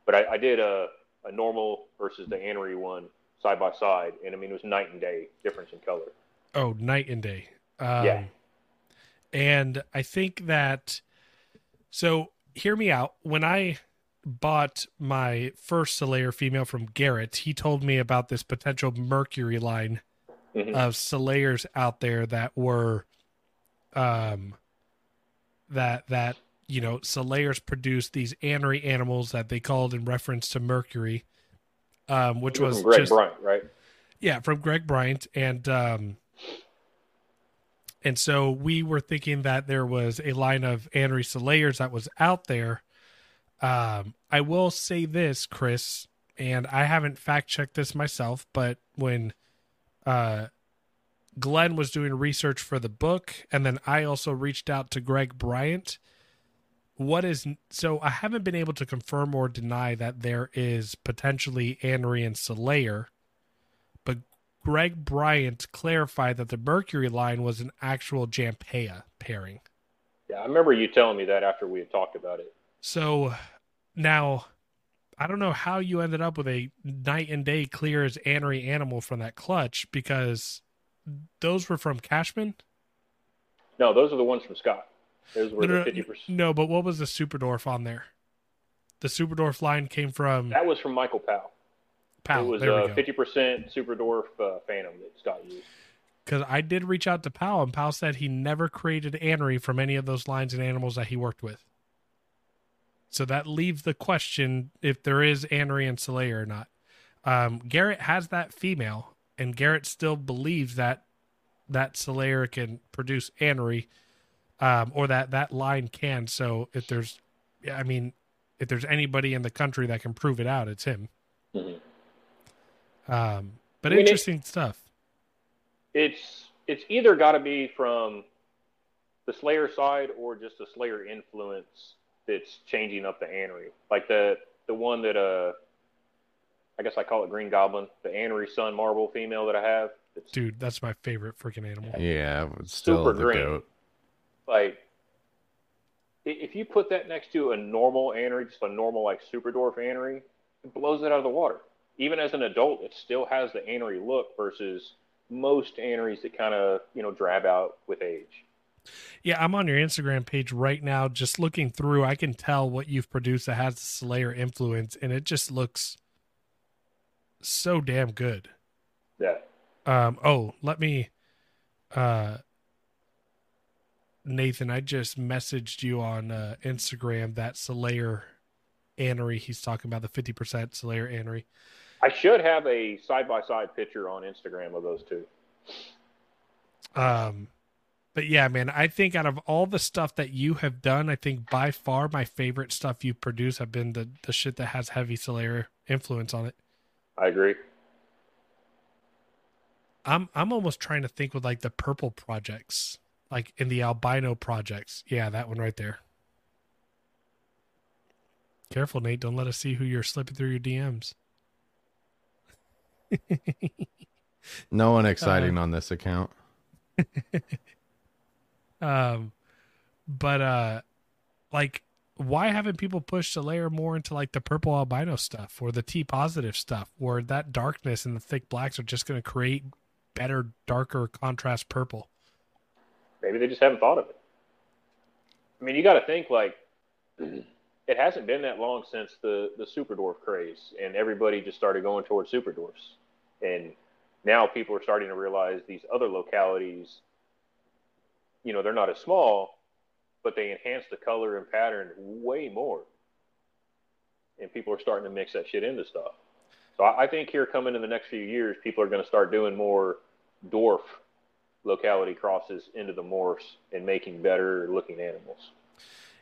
but I, I did a, a normal versus the anery one side by side, and I mean it was night and day difference in color. oh, night and day. Um, Yeah. And I think that so hear me out. When I bought my first Selayar female from Garrett, he told me about this potential Mercury line Mhm. of Selayars out there that were um that that you know Selayars produced these anery animals that they called in reference to Mercury um which was Greg just Bryant, right? yeah, from Greg Bryant and um and so we were thinking that there was a line of Anery Selayars that was out there. Um I will say this, Chris, and I haven't fact checked this myself, but when uh Glenn was doing research for the book and then I also reached out to Greg Bryant what is so I haven't been able to confirm or deny that there is potentially Anery and Selayar but Greg Bryant clarified that the Mercury line was an actual Jampea pairing. Yeah, I remember you telling me that after we had talked about it. So now I don't know how you ended up with a night and day clear as Anery animal from that clutch because those were from Cashman. No, those are the ones from Scott. Those were No, the no, fifty percent. no, but what was the Super Dwarf on there? The Super Dwarf line came from That was from Michael Powell. Powell. it was go. fifty percent Super Dwarf uh, Phantom that Scott used. Because I did reach out to Powell, and Powell said he never created Anery from any of those lines and animals that he worked with. So that leaves the question if there is Anery and Selayar or not. Um, Garrett has that female, and Garrett still believes that that Selayar can produce Anery, um, or that that line can. So if there's, I mean, if there's anybody in the country that can prove it out, it's him. Mhm. Um, but I mean, it- interesting stuff. It's it's either got to be from the Selayar side or just a Selayar influence that's changing up the Anery. Like the the one that uh, I guess I call it Green Goblin, the Anery Sun Marble female that I have. It's Dude, that's my favorite freaking animal. Yeah, it's still Super the green. goat. like if you put that next to a normal anery, just a normal like super dwarf anery, it blows it out of the water. Even as an adult, it still has the anery look versus most aneries that kind of you know drab out with age. Yeah, I'm on your Instagram page right now, just looking through. I can tell what you've produced that has the Selayar influence, and it just looks so damn good. Yeah, Um, oh, let me, uh, Nathan, I just messaged you on uh, Instagram that Selayar Anery. He's talking about the 50% Selayar Anery. I should have a side by side picture on Instagram of those two. Um, but yeah, man, I think out of all the stuff that you have done, I think by far my favorite stuff you produce have been the the shit that has heavy Selayar influence on it. I agree. I'm I'm almost trying to think with like the purple projects, like in the albino projects. Yeah, that one right there. Careful, Nate. Don't let us see who you're slipping through your DMs. No one exciting uh-huh. on this account. Um, but uh, like, why haven't people pushed to layer more into like the purple albino stuff or the T positive stuff, where that darkness and the thick blacks are just going to create better, darker contrast purple? Maybe they just haven't thought of it. I mean, you got to think like it hasn't been that long since the the super dwarf craze, and everybody just started going towards super dwarfs, and now people are starting to realize these other localities. You know, they're not as small, but they enhance the color and pattern way more, and people are starting to mix that shit into stuff. So I, think here coming in the next few years, people are going to start doing more dwarf locality crosses into the morphs and making better looking animals.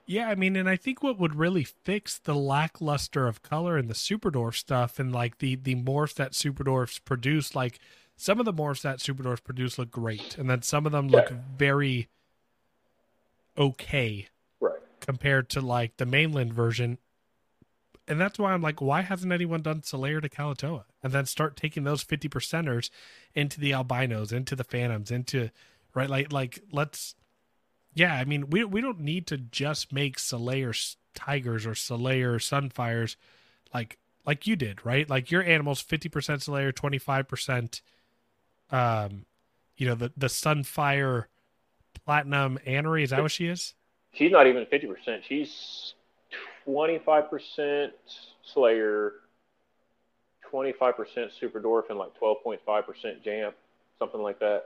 Yeah, I mean, and I think what would really fix the lackluster of color in the Superdwarf stuff and like the the morphs that Superdwarfs produce, like some of the morphs that Superdwarfs produce look great, and then some of them look Yeah. very okay Right. compared to like the mainland version. And that's why I'm like, why hasn't anyone done Selayar to Kalatoa? And then start taking those 50 percenters into the albinos, into the phantoms, into right like like let's yeah, I mean we we don't need to just make Selayar tigers or Selayar sunfires like like you did, right? Like your animals 50% Selayar, 25% um you know the the sunfire platinum anery, is that what she is? She's not even 50%. She's 25% Selayar, 25% Super Dwarf, and like 12.5% Jamp, something like that.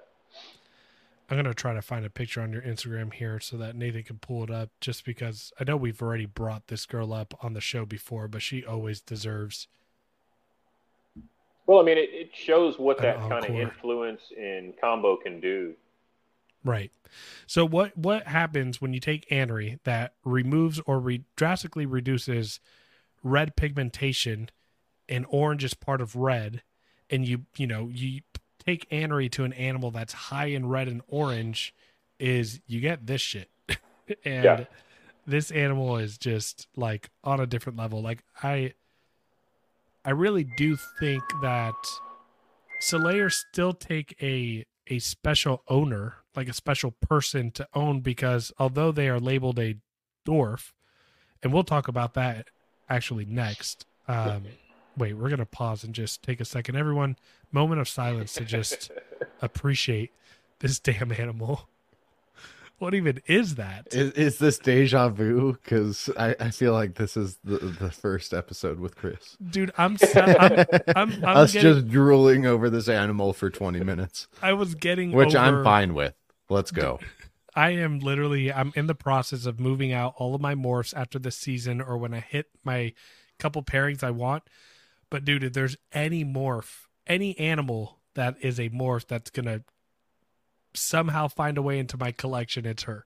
I'm gonna try to find a picture on your Instagram here so that Nathan can pull it up. Just because I know we've already brought this girl up on the show before, but she always deserves. Well, I mean, it, it shows what that kind of influence in combo can do. Right. So what what happens when you take anery that removes or re- drastically reduces red pigmentation, and orange is part of red, and you you know you take anery to an animal that's high in red and orange, is you get this shit, and Yeah. this animal is just like on a different level. Like I, I really do think that Selayar still take a a special owner, like a special person to own, because although they are labeled a dwarf, and we'll talk about that actually next. Um, wait, we're gonna pause and just take a second, everyone. Moment of silence to just appreciate this damn animal. What even is that? Is, is this deja vu? Because I, I feel like this is the, the first episode with Chris. Dude, I'm I'm, I'm, I'm Us getting, just drooling over this animal for 20 minutes, I was getting which I'm fine with. Let's go. I am literally I'm in the process of moving out all of my morphs after this season or when I hit my couple pairings I want. But dude, if there's any morph, any animal that is a morph that's gonna somehow find a way into my collection, it's her.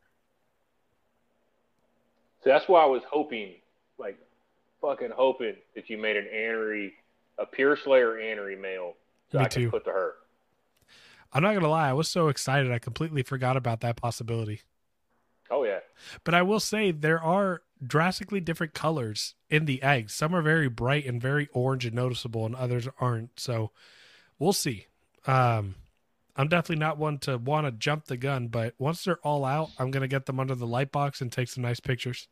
So that's why I was hoping, like, fucking hoping that you made an Anery, a Pure Selayar Anery male that Me I could too. put to her. I'm not gonna lie, I was so excited I completely forgot about that possibility. Oh, yeah. But I will say there are drastically different colors in the eggs. Some are very bright and very orange and noticeable, and others aren't. So we'll see. Um, I'm definitely not one to want to jump the gun, but once they're all out, I'm gonna get them under the light box and take some nice pictures.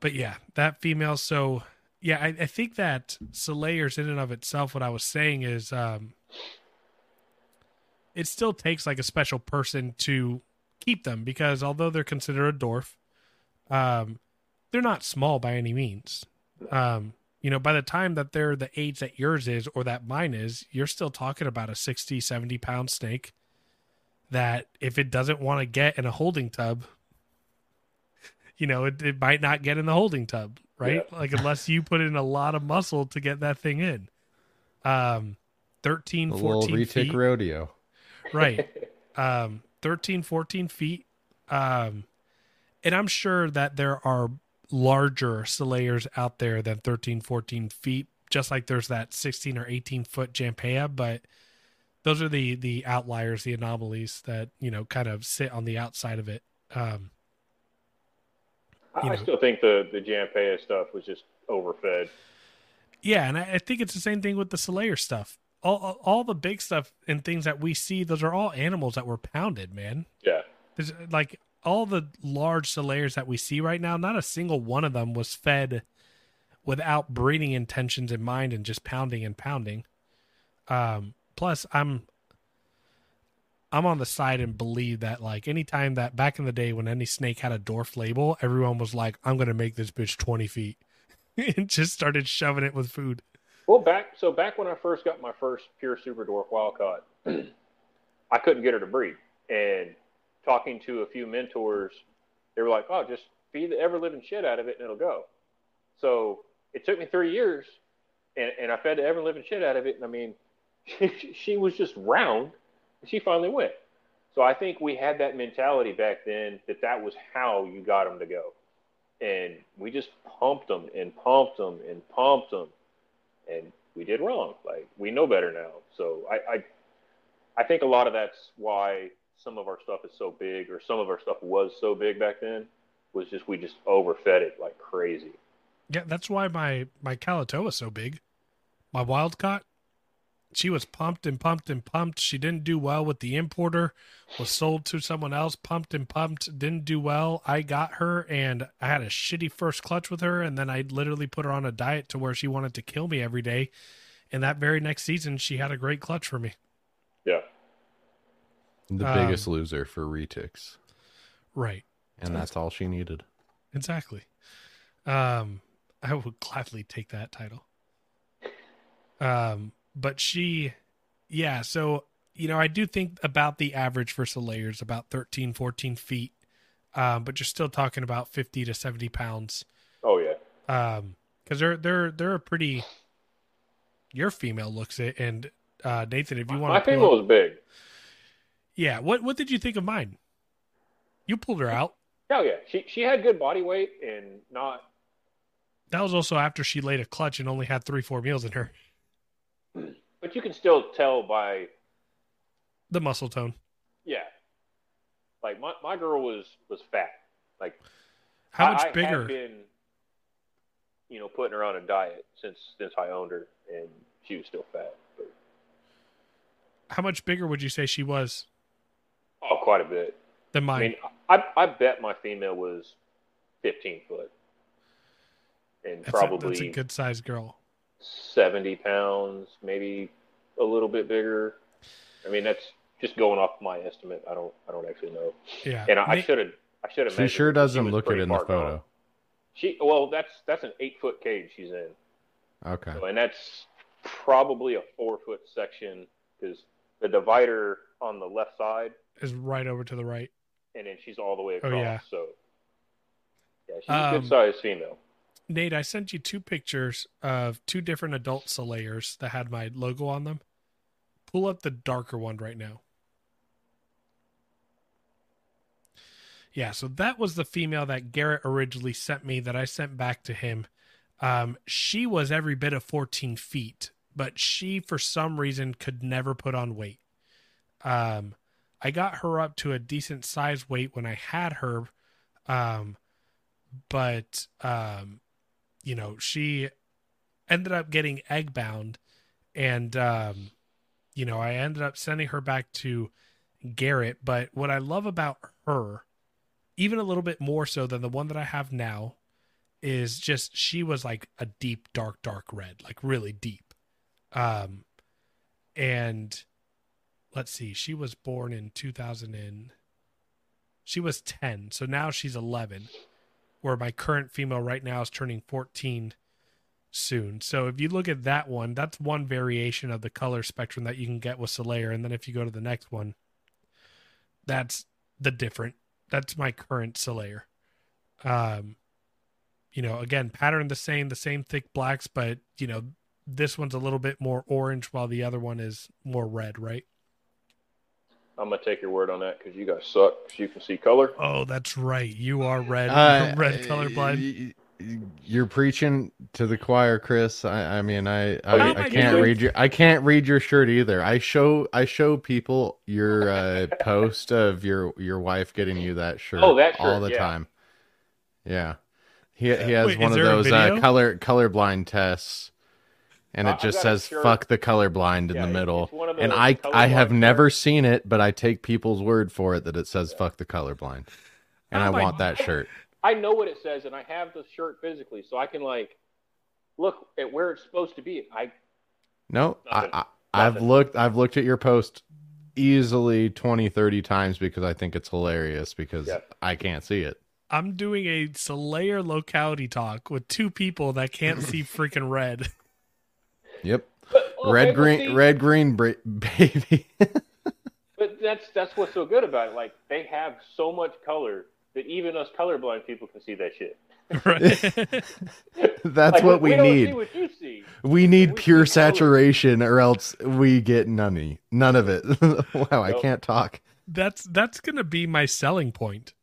But yeah, that female. So yeah, I, I think that Selayars in and of itself, what I was saying is, um, it still takes like a special person to keep them because although they're considered a dwarf, um, they're not small by any means. Um, you know, by the time that they're the age that yours is or that mine is, you're still talking about a 60, 70 pound snake that if it doesn't want to get in a holding tub, you know, it, it might not get in the holding tub, right? Yeah. Like unless you put in a lot of muscle to get that thing in. Um, 13, a 14 retic feet. rodeo. Right. Um, 13, 14 feet. Um, and I'm sure that there are larger Selayars out there than 13, 14 feet, just like there's that 16 or 18 foot Jampea, but those are the the outliers, the anomalies that, you know, kind of sit on the outside of it. Um, I know. still think the the Jampea stuff was just overfed. Yeah, and I, I think it's the same thing with the Selayar stuff. All all the big stuff and things that we see, those are all animals that were pounded, man. Yeah. There's like all the large Selayars that we see right now, not a single one of them was fed without breeding intentions in mind and just pounding and pounding. Um, plus, I'm I'm on the side and believe that like anytime that back in the day when any snake had a dwarf label, everyone was like, "I'm gonna make this bitch 20 feet," and just started shoving it with food. Well, back so back when I first got my first pure super dwarf wild caught, I couldn't get her to breed, and talking to a few mentors, they were like, "Oh, just feed the ever living shit out of it, and it'll go." So it took me three years, and, and I fed the ever living shit out of it, and I mean, she, she was just round she finally went. So I think we had that mentality back then that that was how you got them to go. And we just pumped them and pumped them and pumped them. And we did wrong. Like we know better now. So I, I, I think a lot of that's why some of our stuff is so big or some of our stuff was so big back then was just we just overfed it like crazy. Yeah, that's why my my Kalatoa is so big. My wild caught she was pumped and pumped and pumped. She didn't do well with the importer, was sold to someone else, pumped and pumped, didn't do well. I got her and I had a shitty first clutch with her, and then I literally put her on a diet to where she wanted to kill me every day. And that very next season, she had a great clutch for me. Yeah. The biggest um, loser for retics. Right. And that's all she needed. Exactly. Um, I would gladly take that title. Um, but she, yeah. So you know, I do think about the average for Selayars about 13, 14 feet, um, but you're still talking about 50 to 70 pounds. Oh yeah. Um, because they're they're they're a pretty. Your female looks it, and uh, Nathan, if you want, my female was big. Yeah. What what did you think of mine? You pulled her out. Oh yeah, she she had good body weight and not. That was also after she laid a clutch and only had three four meals in her. But you can still tell by the muscle tone. Yeah. Like my, my girl was was fat. Like how much I, bigger? I been, you know, putting her on a diet since since I owned her, and she was still fat. But... How much bigger would you say she was? Oh, quite a bit. Than mine. I mean, I I bet my female was fifteen foot, and that's probably a, that's a good sized girl. 70 pounds, maybe a little bit bigger. I mean, that's just going off my estimate. I don't, I don't actually know. Yeah. And I should have, I should have. She sure doesn't look it in the photo. On. She, well, that's that's an eight foot cage she's in. Okay. So, and that's probably a four foot section because the divider on the left side is right over to the right, and then she's all the way across. Oh yeah. So yeah, she's um, a good sized female. Nate, I sent you two pictures of two different adult Selayars that had my logo on them. Pull up the darker one right now. Yeah, so that was the female that Garrett originally sent me that I sent back to him. Um, she was every bit of 14 feet, but she, for some reason, could never put on weight. Um, I got her up to a decent size weight when I had her Um, but um, you know, she ended up getting egg bound, and um, you know, I ended up sending her back to Garrett. But what I love about her, even a little bit more so than the one that I have now, is just she was like a deep, dark, dark red, like really deep. Um, and let's see, she was born in 2000 and she was 10, so now she's 11. Where my current female right now is turning 14 soon. So if you look at that one, that's one variation of the color spectrum that you can get with Selayar. And then if you go to the next one, that's the different. That's my current Selayar. Um, you know, again, pattern the same, the same thick blacks, but you know, this one's a little bit more orange while the other one is more red, right? I'm gonna take your word on that because you guys suck. Cause you can see color. Oh, that's right. You are red, Uh, red colorblind. y- y- You're preaching to the choir, Chris. I, I mean, I, I, I can't read your, I can't read your shirt either. I show, I show people your uh, post of your your wife getting you that shirt. Oh, that all the yeah. time. Yeah, he he has Wait, one of those uh, color colorblind tests, and Uh, it I've just says "fuck the colorblind" in Yeah, the middle. And I I have colorblind never seen it, but I take people's word for it that it says "fuck the colorblind," and Oh I my want that shirt. I know what it says, and I have the shirt physically, so I can like look at where it's supposed to be. I No, Nothing. I, I I've looked I've looked at your post easily 20 30 times because I think it's hilarious because Yeah. I can't see it. I'm doing a Selayar locality talk with two people that can't see freaking red. Yep. but, okay, red but green see, red green bra- baby. But that's that's what's so good about it. Like they have so much color that even us colorblind people can see that shit. right? That's Like, what we, don't need. See what you see. we need we pure see color. saturation or else we get none none of it. wow, I can't talk. that's that's gonna be my selling point.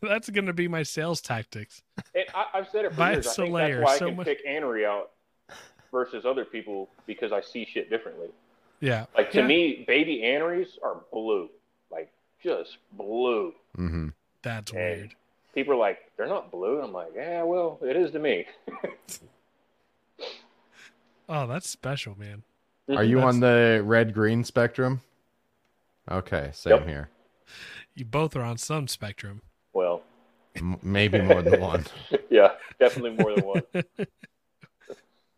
that's gonna be my sales tactics. And I, I've said it for Buy years. I think Selayar, that's why so I can much- pick Anery out versus other people because I see shit differently. Yeah. Like to Yeah. me, baby Anerys are blue, like just blue. hmm That's And weird. people are like, they're not blue. I'm like, yeah, well, it is to me. Oh, that's special, man. Are you That's- on the red green spectrum? Okay, same Yep. here. You both are on some spectrum. Well, M- maybe more than one. yeah, definitely more than one.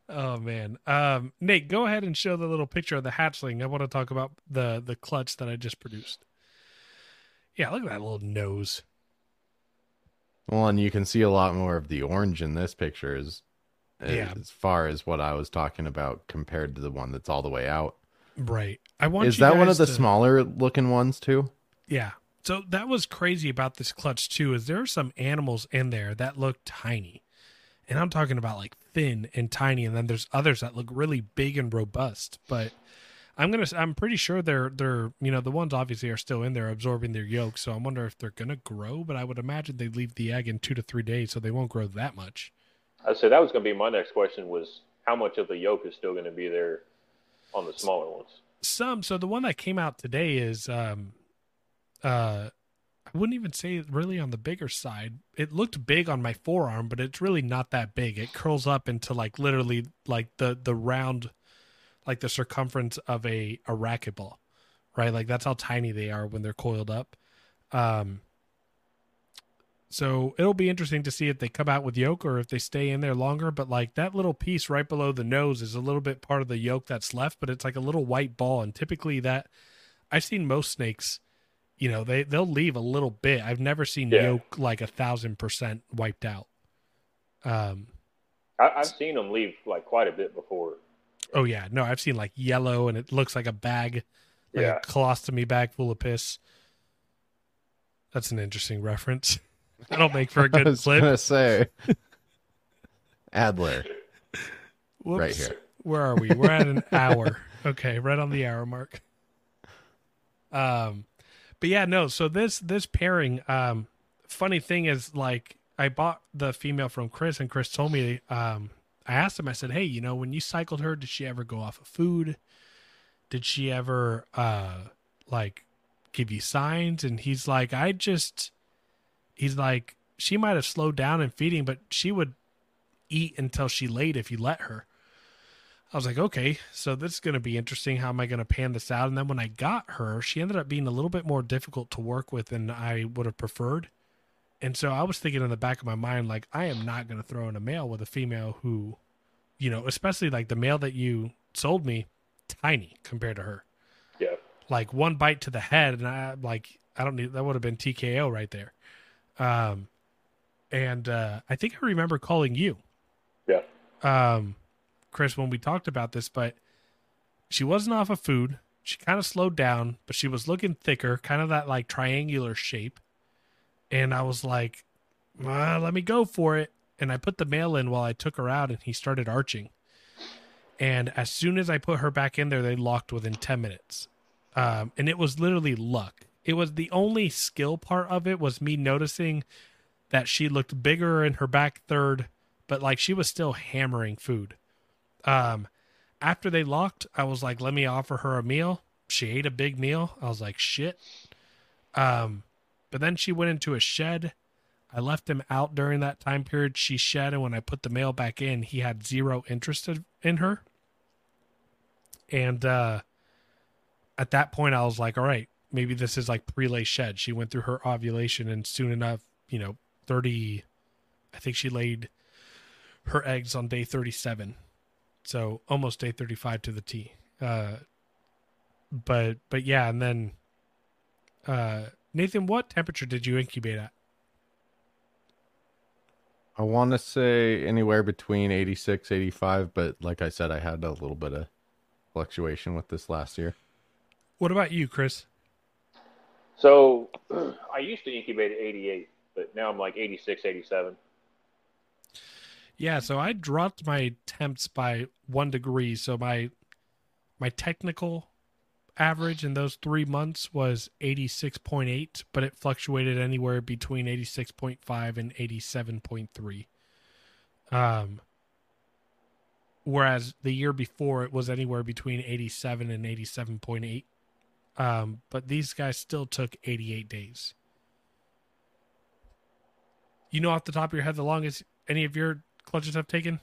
Oh man. Um Nate, go ahead and show the little picture of the hatchling. I want to talk about the the clutch that I just produced. Yeah, look at that little nose. Well, and you can see a lot more of the orange in this picture as, Yeah. as far as what I was talking about compared to the one that's all the way out. Right. I want Is that one of the to- smaller looking ones too? Yeah. So that was crazy about this clutch too. Is there are some animals in there that look tiny, and I'm talking about like thin and tiny, and then there's others that look really big and robust. But I'm gonna, I'm pretty sure they're they're you know the ones obviously are still in there absorbing their yolk. So I wonder if they're gonna grow. But I would imagine they leave the egg in two to three days, so they won't grow that much. I said that was going to be my next question was how much of the yolk is still going to be there on the smaller ones? Some. So the one that came out today is um uh wouldn't even say really on the bigger side. It looked big on my forearm, but it's really not that big. It curls up into like literally like the the round like the circumference of a a racquetball. Right? Like that's how tiny they are when they're coiled up. Um so it'll be interesting to see if they come out with yolk or if they stay in there longer. But like that little piece right below the nose is a little bit part of the yolk that's left, but it's like a little white ball. And typically that I've seen most snakes, you know, they they'll leave a little bit. I've never seen Yeah. yolk like a thousand percent wiped out. Um. I, I've seen them leave like quite a bit before. Oh yeah, no, I've seen like yellow and it looks like a bag, like Yeah. a colostomy bag full of piss. That's an interesting reference. That'll make for a good was clip. gonna say Adler Whoops. right here. Where are we? We're at an hour. Okay, right on the hour mark. Um, but yeah, no. So this this pairing, um, funny thing is like I bought the female from Chris, and Chris told me, um, I asked him, I said, hey, you know, when you cycled her, did she ever go off of food? Did she ever uh like give you signs? And he's like, I just, he's like, she might have slowed down in feeding, but she would eat until she laid if you let her. I was like, okay, so this is going to be interesting. How am I going to pan this out? And then when I got her, she ended up being a little bit more difficult to work with than I would have preferred. And so I was thinking in the back of my mind, like, I am not going to throw in a male with a female who, you know, especially like the male that you sold me, tiny compared to her. Yeah. Like one bite to the head, and I like I don't need that would have been TKO right there. Um, and uh, I think I remember calling you. Yeah. Um, Chris, when we talked about this, but she wasn't off of food. She kind of slowed down, but she was looking thicker, kind of that like triangular shape. And I was like, well, let me go for it. And I put the male in while I took her out, and he started arching. And as soon as I put her back in there, they locked within 10 minutes. Um, and it was literally luck. It was the only skill part of it was me noticing that she looked bigger in her back third, but like she was still hammering food. Um, after they locked, I was like, let me offer her a meal. She ate a big meal. I was like, shit. Um, but then she went into a shed. I left him out during that time period. She shed, and when I put the male back in, he had zero interest in her. And uh, at that point, I was like, all right, maybe this is like prelay shed. She went through her ovulation, and soon enough, you know, 30, I think she laid her eggs on day 37. So almost day 35 to the T. Uh, but, but yeah, and then, uh, Nathan, what temperature did you incubate at? I want to say anywhere between 86, 85, but like I said, I had a little bit of fluctuation with this last year. What about you, Chris? So I used to incubate at 88, but now I'm like 86, 87. Yeah, so I dropped my temps by one degree. So my my technical average in those three months was 86.8, but it fluctuated anywhere between 86.5 and 87.3. Um, whereas the year before it was anywhere between 87 and 87.8. Um, but these guys still took 88 days. You know off the top of your head the longest any of your clutches have taken?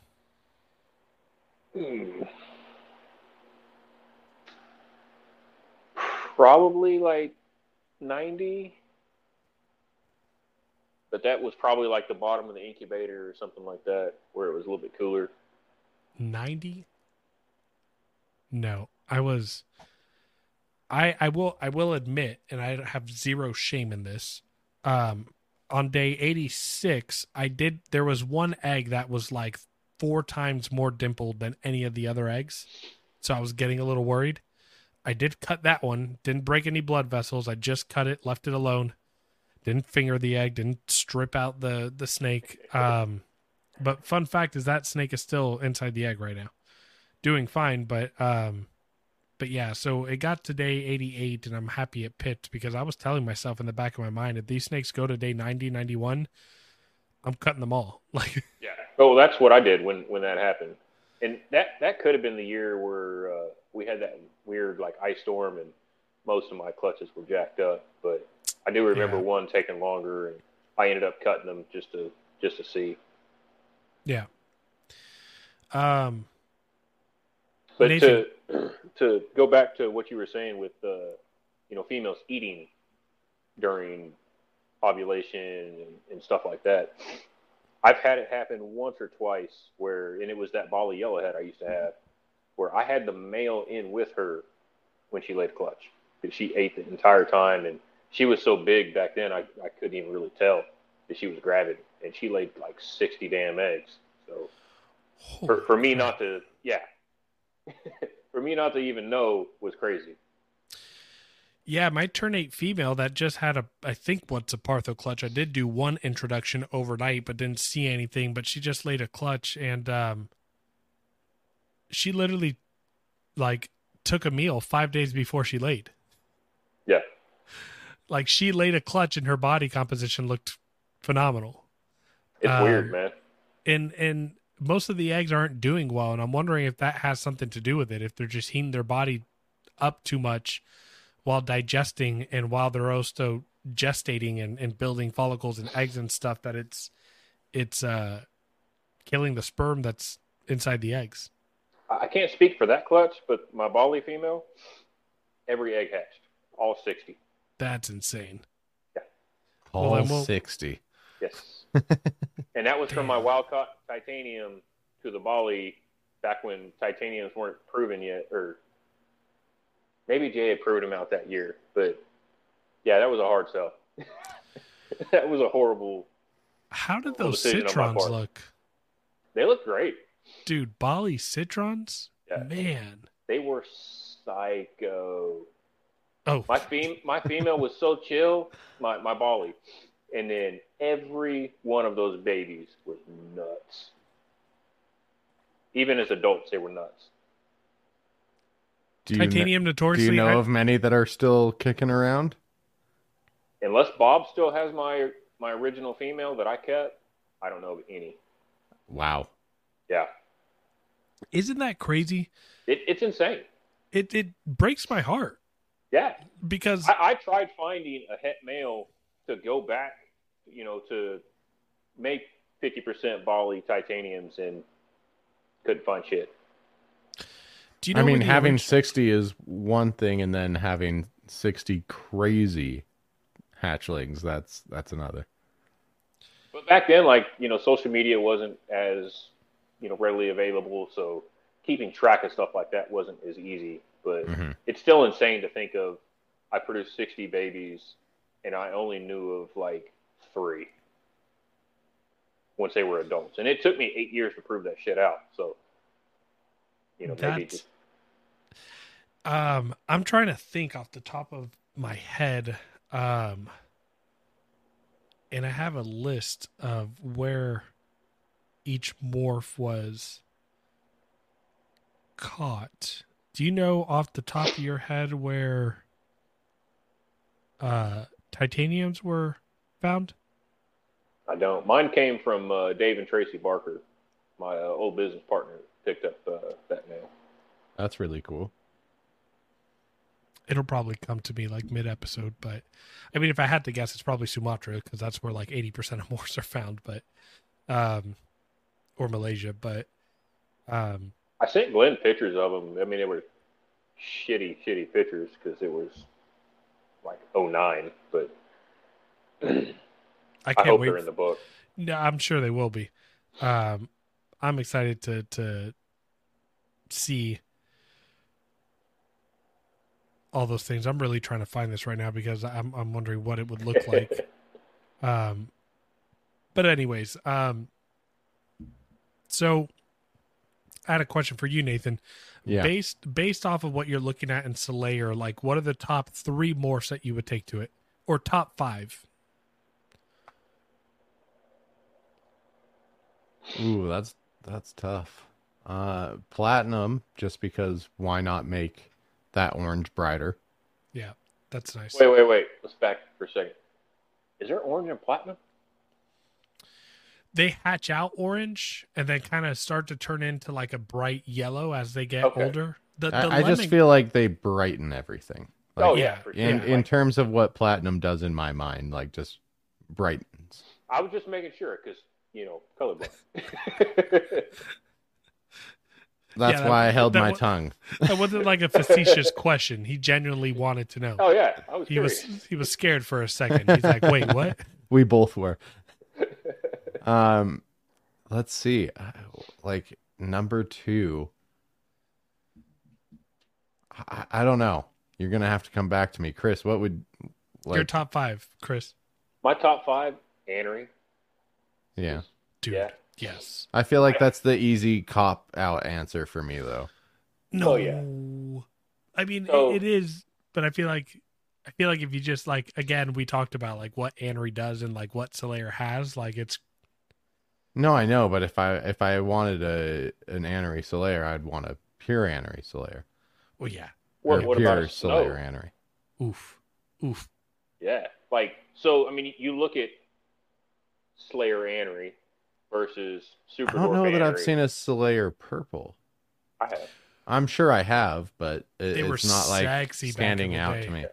Hmm. Probably like 90. But that was probably like the bottom of the incubator or something like that, where it was a little bit cooler. 90? No, I was. I I will I will admit, and I have zero shame in this. Um, on day 86, I did. There was one egg that was like four times more dimpled than any of the other eggs, so I was getting a little worried. I did cut that one. Didn't break any blood vessels. I just cut it, left it alone. Didn't finger the egg. Didn't strip out the the snake. Um, but fun fact is that snake is still inside the egg right now, doing fine. But um, but yeah, so it got to day 88 and I'm happy it picked because I was telling myself in the back of my mind if these snakes go to day 90, 91, I'm cutting them all. Like Yeah. Oh, that's what I did when when that happened. And that that could have been the year where uh, we had that weird like ice storm and most of my clutches were jacked up, but I do remember Yeah. one taking longer and I ended up cutting them just to just to see. Yeah. Um But Nathan- to to go back to what you were saying with uh, you know females eating during ovulation and, and stuff like that, I've had it happen once or twice where, and it was that ball of yellowhead I used to have, where I had the male in with her when she laid clutch. She ate the entire time and she was so big back then I, I couldn't even really tell that she was gravid and she laid like 60 damn eggs. So for, for me not to yeah for me not to even know was crazy Yeah, my turn eight female that just had a I think what's a Partho clutch. I did do one introduction overnight, but didn't see anything. But she just laid a clutch and um she literally like took a meal five days before she laid. yeah Like she laid a clutch and her body composition looked phenomenal. it's Um, weird man And and most of the eggs aren't doing well, and I'm wondering if that has something to do with it. If they're just heating their body up too much while digesting and while they're also gestating and, and building follicles and eggs and stuff that it's it's uh killing the sperm that's inside the eggs. I can't speak for that clutch, but my Bali female, every egg hatched, all 60. That's insane. Yeah. All Well, 60. Yes. and that was from my Damn. wild caught titanium to the Bali back when titaniums weren't proven yet, or maybe Jay had proved them out that year. But yeah, that was a hard sell. that was a horrible. How did those decision on my citrons look? They look great. Dude, Bali citrons? Yeah. Man. They were psycho. Oh, My fem- my female was so chill, my my Bali, and then every one of those babies was nuts. Even as adults, they were nuts. Do you, kn- titanium do notoriously you know I- of many that are still kicking around? Unless Bob still has my my original female that I kept, I don't know of any. Wow. Yeah, Isn't that crazy? it, it's insane. It it breaks my heart Yeah, because I, I tried finding a het male to go back, you know, to make fifty percent Bali titaniums and couldn't find shit. do you know I mean, having orig- 60 is one thing, and then having 60 crazy hatchlings, that's that's another. But back then, like you know, social media wasn't as you know readily available, so keeping track of stuff like that wasn't as easy. But Mhm. it's still insane to think of. I produced sixty babies, and I only knew of like three once they were adults, and it took me eight years to prove that shit out. So, you know, maybe just um I'm trying to think off the top of my head um and I have a list of where each morph was caught. Do you know off the top of your head where uh titaniums were found? I don't. Mine came from uh, Dave and Tracy Barker, my uh, old business partner. Picked up uh, that male. That's really cool. It'll probably come to me like mid episode, but I mean, if I had to guess, it's probably Sumatra because that's where like eighty percent of morphs are found. But, um, or Malaysia, but, um, I sent Glenn pictures of them. I mean, they were shitty, shitty pictures because it was like 09, but I I, can't hope wait. they're in the book. No, I'm sure they will be. Um, I'm excited to to see all those things. I'm really trying to find this right now because I'm I'm wondering what it would look like. um, but anyways, um, so I had a question for you, Nathan. Yeah. Based based off of what you're looking at in Selayar, like what are the top three morphs that you would take to it, or top five? Ooh, that's that's tough. Uh, platinum, just because why not make that orange brighter? Yeah, that's nice. wait, wait, wait. Let's back for a second. Is there orange and platinum? they hatch out orange and then kind of start to turn into like a bright yellow as they get Okay. older. The, the I, I just feel like they brighten everything. Like, oh, yeah, yeah. in sure. in Like, terms of what platinum does in my mind, like just brightens. I was just making sure because, you know, colorblind. That's that- why I held my wa- tongue. That wasn't like a facetious question. He genuinely wanted to know. oh, yeah. I was he was he was scared for a second. He's like, "Wait, what?" We both were. Um, let's see. Uh, Like number two. I, I don't know. You're gonna have to come back to me, Chris. What would like? Your top five, Chris. My top five, Anery. Yeah, Dude, Yeah. yes. I feel like that's the easy cop out answer for me, though. No. Oh, yeah. I mean, So- it, it is, but I feel like I feel like if you just like again, we talked about like what Anery does and like what Selayar has. Like it's No, I know, but if I if I wanted a an Anery Selayar, I'd want a pure Anery Selayar. well, yeah. Or what pure about? Selayar Anery. Oof, oof. Yeah. Like, so, I mean, you look at Selayar Anery versus Super I don't know Dwarf that I've seen a Selayar purple. I have. I'm sure I have, but it, They were it's not like sexy back in standing the out day. to me.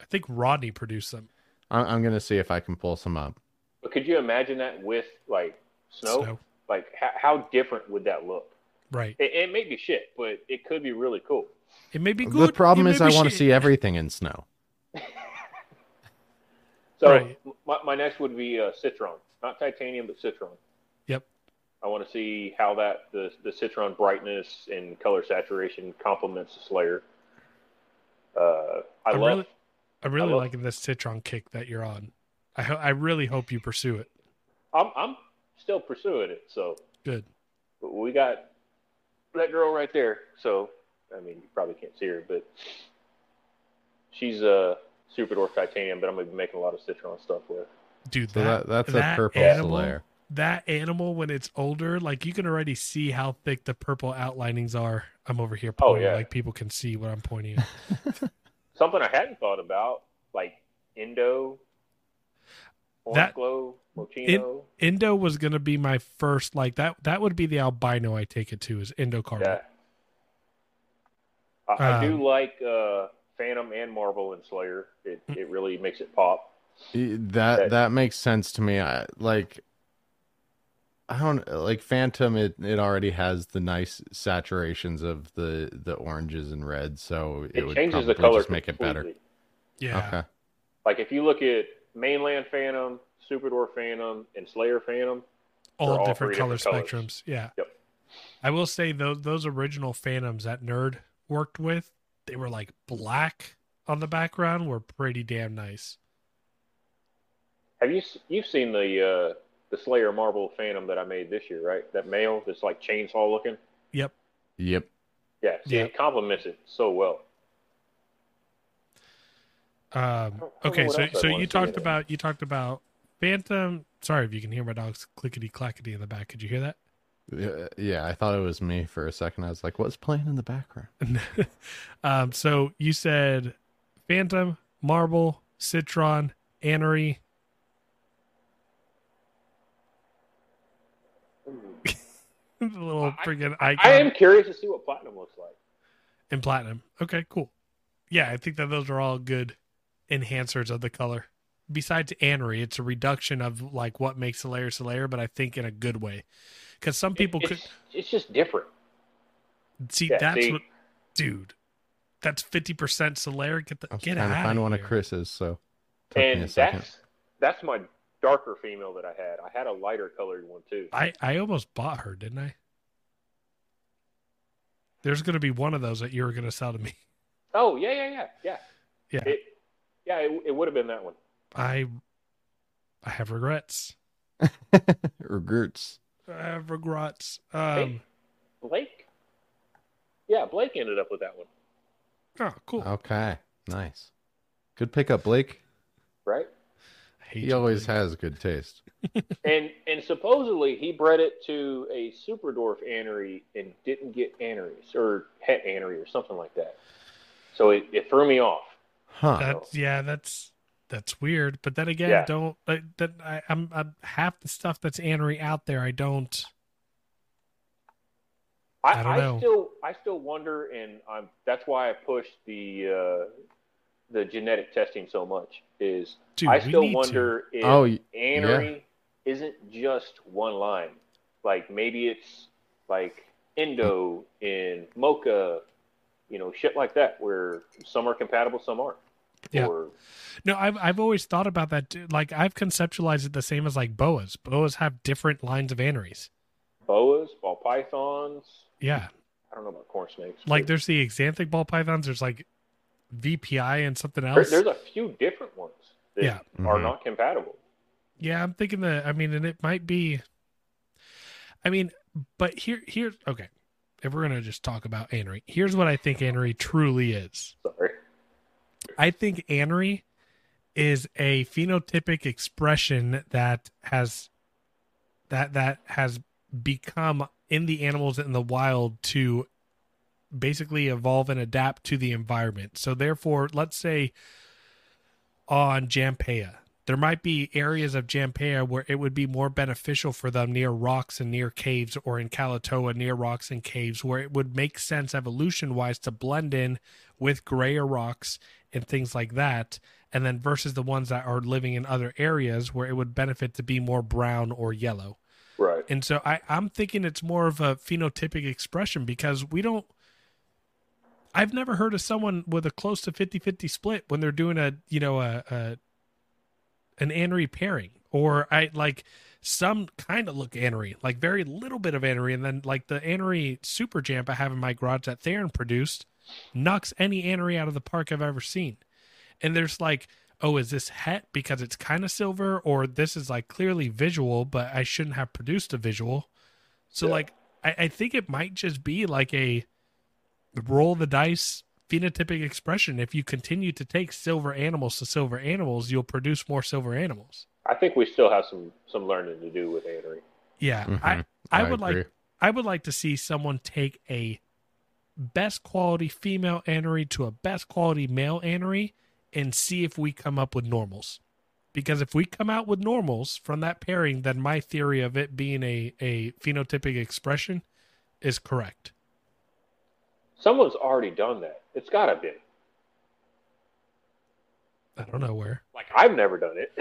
I think Rodney produced them. I- I'm gonna see if I can pull some up. But could you imagine that with like snow? Snow. Like how, how different would that look? Right. It, it may be shit, but it could be really cool. It may be good. The problem it is, may I be want to shit. see everything in snow. So Right. my, my next would be uh, Citron, not titanium, but Citron. Yep. I want to see how that the the Citron brightness and color saturation complements the Selayar. Uh, I I'm love. really- I'm really love- liking this citron kick that you're on. I ho- I really hope you pursue it. I'm I'm still pursuing it. So Good. But we got that girl right there. So, I mean, you probably can't see her, but she's a uh, Super Dwarf Titanium, but I'm going to be making a lot of Citron stuff with. Dude, So that, that, that's that a purple animal, Selayar. that animal when it's older, like you can already see how thick the purple outlinings are. I'm over here pointing, Oh, yeah. like people can see what I'm pointing at. Something I hadn't thought about, like Indo, Orange That- Glow, Mochino. Indo was gonna be my first like that. That would be the albino I take it to is Indo Carbon. yeah. I, I Um, do like uh, Phantom and Marble and Selayar. It, Mm. it really makes it pop. Y- That That- that makes sense to me. I like I don't like Phantom it it already has the nice saturations of the the oranges and reds, so it, It, would changes the probably color just make it better. Yeah. Okay. Like if you look at Mainland Phantom, Super Dwarf Phantom, and Selayar Phantom, all They're all different color different colors. spectrums. Yeah. Yep. I will say those those original Phantoms that Nerd worked with, they were like black on the background, were pretty damn nice. Have you you've seen the uh, the Selayar Marble Phantom that I made this year, right? That male that's like chainsaw looking. Yep. Yep. Yeah, see, Yeah. it complements it so well. Um, okay, so so you talked in it. about you talked about Phantom. Sorry if you can hear my dogs clickety clackety in the back. Could you hear that? Yeah, yeah, I thought it was me for a second. I was like, "What's playing in the background?" um, so you said Phantom, Marble, Citron, Anery. the little I- friggin' icon. I am curious to see what platinum looks like. In platinum. Okay, cool. Yeah, I think that those are all good enhancers of the color. Besides anery, it's a reduction of like what makes a layer a layer, but I think in a good way. Because some people It- could it's, it's just different. see Yeah, that's see? what, dude. That's fifty percent Selayar. Get the I was get trying out to find one of Chris's, so took me and a second. that's that's my darker female that I had. I had a lighter colored one too. I I almost bought her, didn't I? There's going to be one of those that you were going to sell to me. Oh yeah, yeah, yeah, yeah. Yeah. It, yeah, it, it would have been that one. I I have regrets. Regrets. I have regrets. Hey, Um, Blake. Yeah, Blake ended up with that one, oh, cool. Okay, nice. Good pickup, Blake. right? I hate He always Blake. has good taste. and and supposedly he bred it to a super dwarf anery and didn't get aneries or het anery or something like that. So it, it threw me off. Huh? That's yeah, that's that's weird. But then again, Yeah. don't I, that I, I'm, I'm half the stuff that's anery out there. I don't. I, I don't I, know. still I still wonder, and I'm that's why I pushed the uh, the genetic testing so much. Is Dude, I still need wonder if Oh, y- anery isn't just one line. Like maybe it's like Indo in Mocha, you know, shit like that, where some are compatible, some aren't. Yeah. Or. No, I've I've always thought about that. too. Like I've conceptualized it the same as like boas. Boas have different lines of aneries. boas, ball pythons. Yeah, I don't know about corn snakes. like but there's the axanthic ball pythons. There's like VPI and something else. there's a few different ones that Yeah. are Mhm. not compatible. Yeah, I'm thinking that. I mean, and it might be. I mean, but here, here, okay. If we're gonna just talk about anery, here's what I think anery truly is. Sorry. I think anery is a phenotypic expression that has that that has become in the animals in the wild to basically evolve and adapt to the environment. So therefore, let's say on Jampea, there might be areas of Jampea where it would be more beneficial for them near rocks and near caves or in Kalatoa near rocks and caves where it would make sense evolution wise to blend in with grayer rocks and things like that and then versus the ones that are living in other areas where it would benefit to be more brown or yellow Right. and so I, I'm thinking it's more of a phenotypic expression because we don't. I've never heard of someone with a close to 50 50 split when they're doing a, you know, a, a an anery pairing. Or I like some kind of look anery, like very little bit of anery. And then like the anery super jamp I have in my garage that Theron produced knocks any anery out of the park I've ever seen. And there's like oh, is this het because it's kind of silver, or this is like clearly visual, but I shouldn't have produced a visual. So Yeah. like I, I think it might just be like a roll the dice phenotypic expression. If you continue to take silver animals to silver animals, you'll produce more silver animals. I think we still have some some learning to do with Anery. Yeah. Mhm. I I would agree. like I would like to see someone take a best quality female anery to a best quality male anery and see if we come up with normals. Because if we come out with normals from that pairing, then my theory of it being a, a phenotypic expression is correct. Someone's already done that. It's got to be. I don't know where. Like I've never done it,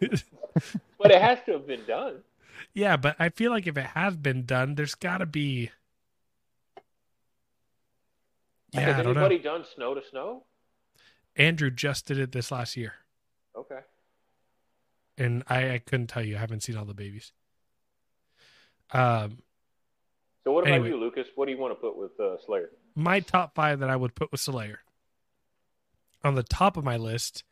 but it has to have been done. yeah, but I feel like if it has been done, there's got to be. Yeah, Has I don't know. anybody done snow to snow? Andrew just did it this last year. Okay. and I, I couldn't tell you. I haven't seen all the babies. Um, So what about Anyway. you, Lucas? What do you want to put with uh, Selayar? My top five that I would put with Selayar on the top of my list,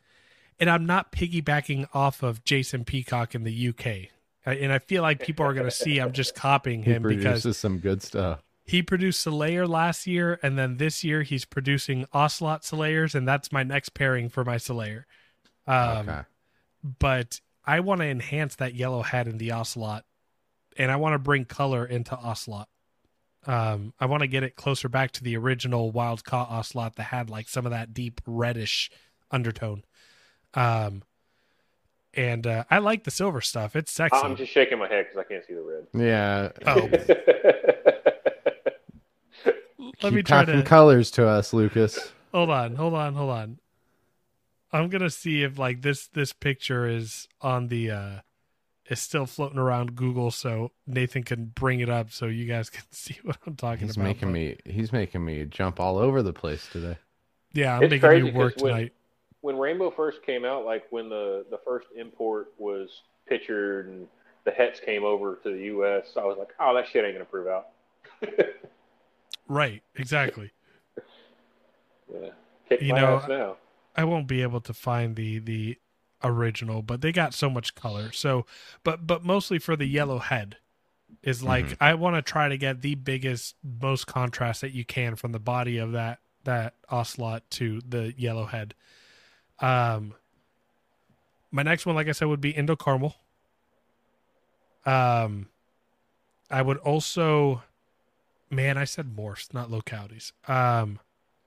and I'm not piggybacking off of Jason Peacock in the UK. And I feel like people are going to see I'm just copying He him because produces some good stuff. he produced Selayar last year, and then this year he's producing Ocelot Selayars, and that's my next pairing for my Selayar. Um, okay. but I want to enhance that yellow head in the ocelot, and I want to bring color into ocelot. Um, I want to get it closer back to the original wild caught ocelot that had like some of that deep reddish undertone. Um, and uh, I like the silver stuff; it's sexy. I'm just shaking my head because I can't see the red. Yeah. Oh. Let Keep me try talking to colors to us, Lucas. hold on, hold on, hold on. I'm gonna see if like this this picture is on the uh is still floating around Google so Nathan can bring it up so you guys can see what I'm talking He's about. making But, me he's making me jump all over the place today. Yeah, I'm It's making crazy you work 'cause when- tonight. when Rainbow first came out, like when the the first import was pictured and the hets came over to the U.S., I was like, oh, that shit ain't gonna prove out. Right, exactly. yeah. Kick You my know, ass now. I won't be able to find the the original, but they got so much color. So, but but mostly for the yellow head is like Mhm. I want to try to get the biggest, most contrast that you can from the body of that that ocelot to the yellow head. Um, my next one, like I said, would be Indo Caramel. Um, I would also, man, I said morphs, not localities. Um.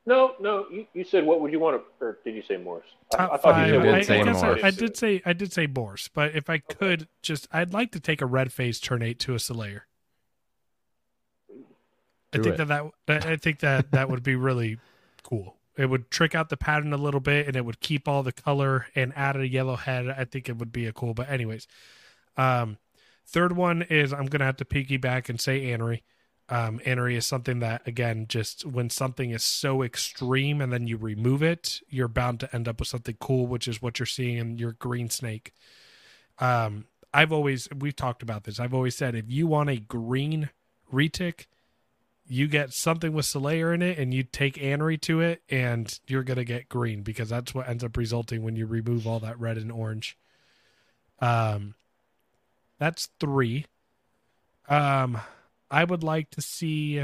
No, no, you, you said what would you want to, or did you say morphs? I- top I, thought five. you did I, I say guess I, morphs. I did say I did say Bourse, but if I could just, I'd like to take a red phase turnate to a Selayar. I think it. that, that I think that that would be really cool. It would trick out the pattern a little bit, and it would keep all the color and add a yellow head. I think it would be a cool. But anyways, um, third one is I'm gonna have to piggyback and say Anery. Um, Anery is something that again, just when something is so extreme and then you remove it, you're bound to end up with something cool, which is what you're seeing in your green snake. Um, I've always we've talked about this. I've always said if you want a green retic, you get something with Selayar in it and you take Anery to it and you're gonna get green because that's what ends up resulting when you remove all that red and orange. Um that's three. Um I would like to see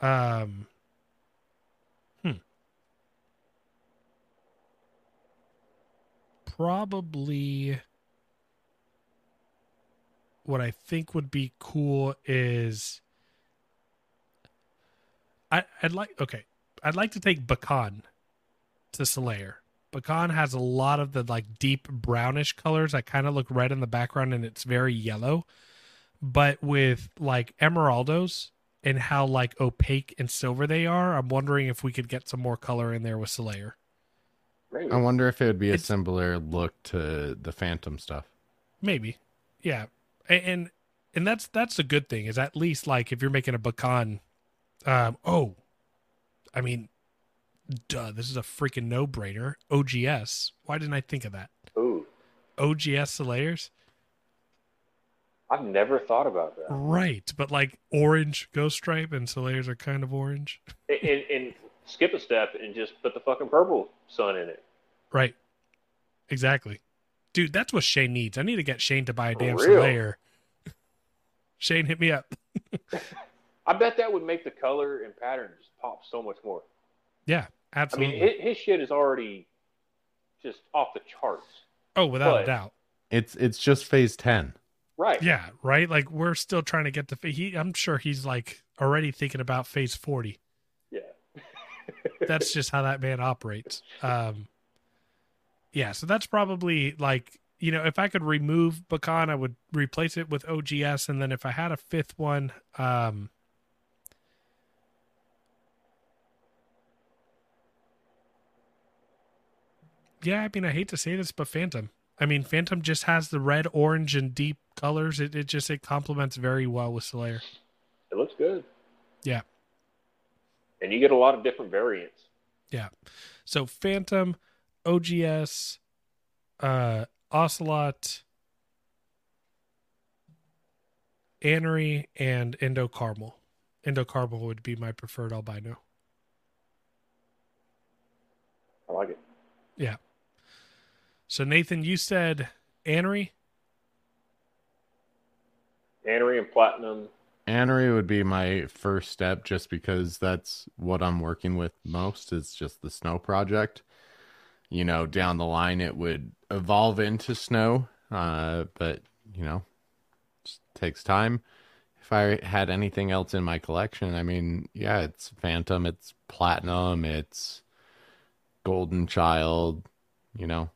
um hmm probably what I think would be cool is I, I'd like okay. I'd like to take Bacan to Selayar. Bacan has a lot of the like deep brownish colors I kind of look red in the background and it's very yellow. But with like emeraldos and how like opaque and silver they are, I'm wondering if we could get some more color in there with Selayar. Maybe. I wonder if it would be a It's- similar look to the Phantom stuff. Maybe. Yeah. A- And and that's that's a good thing is at least like if you're making a Bakan um oh I mean duh this is a freaking no-brainer OGS why didn't I think of that Ooh, OGS Selayars I've never thought about that. right but like orange ghost stripe and Selayars are kind of orange And, and, and skip a step and just put the fucking purple sun in it. right exactly dude that's what Shane needs I need to get Shane to buy a damn Selayar. Shane hit me up I bet that would make the color and pattern just pop so much more. yeah absolutely. I mean, his, his shit is already just off the charts. oh without a doubt It's it's just phase ten. Right. Yeah, right. Like we're still trying to get the. He, I'm sure he's like already thinking about phase forty. Yeah. That's just how that man operates. Um, yeah, so that's probably like you know, if I could remove Bakan, I would replace it with OGS, and then if I had a fifth one, um, yeah, I mean, I hate to say this, but Phantom. I mean, Phantom just has the red, orange, and deep colors. It, it just it complements very well with Selayar. It looks good. Yeah. And you get a lot of different variants. Yeah. So Phantom, OGS, uh, Ocelot, Anery, and Indo Caramel. Indo Caramel would be my preferred albino. I like it. So Nathan, you said Anery. Anery and Platinum. Anery would be my first step just because that's what I'm working with most is just the snow project. You know, down the line it would evolve into snow, uh, but you know, just takes time. If I had anything else in my collection, I mean, yeah, it's Phantom, it's Platinum, it's Golden Child, you know.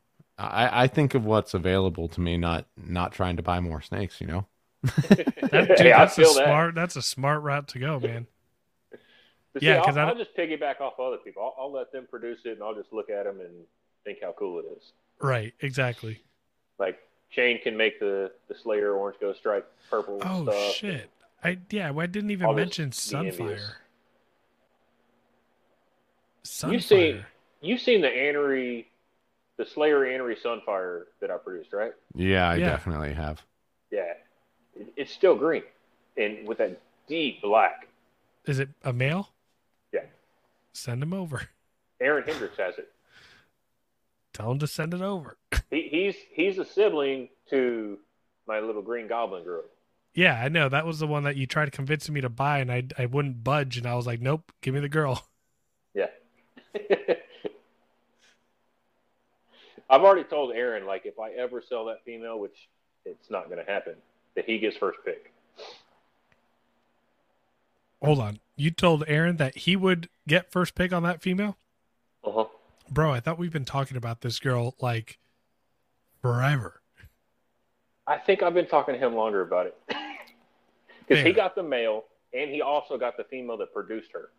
I, I think of what's available to me, not not trying to buy more snakes, you know. That, dude, hey, that's a that. smart. That's a smart route to go, man. But Yeah, see, 'cause I'll, I I'll just piggyback off other people. I'll, I'll let them produce it, and I'll just look at them and think how cool it is. Right. Exactly. Like Shane can make the the Selayar orange ghost stripe purple Oh stuff. shit. I yeah. I didn't even I'll mention. Sunfire. Sunfire. You've seen you've seen the Anery, the Selayar Anery Sunfire that I produced, right? Yeah, I Yeah. definitely have. Yeah, it's still green, and with that deep black. Is it a male? Yeah. Send him over. Aaron Hendricks has it. Tell him to send it over. He, he's he's a sibling to my little green goblin girl. Yeah, I know. That was the one that you tried convincing me to buy, and I I wouldn't budge, and I was like, nope, give me the girl. Yeah. I've already told Aaron, like, if I ever sell that female, which it's not going to happen, that he gets first pick. Hold on. You told Aaron that he would get first pick on that female? Uh huh. Bro, I thought we've been talking about this girl like forever. I think I've been talking to him longer about it because he got the male and he also got the female that produced her.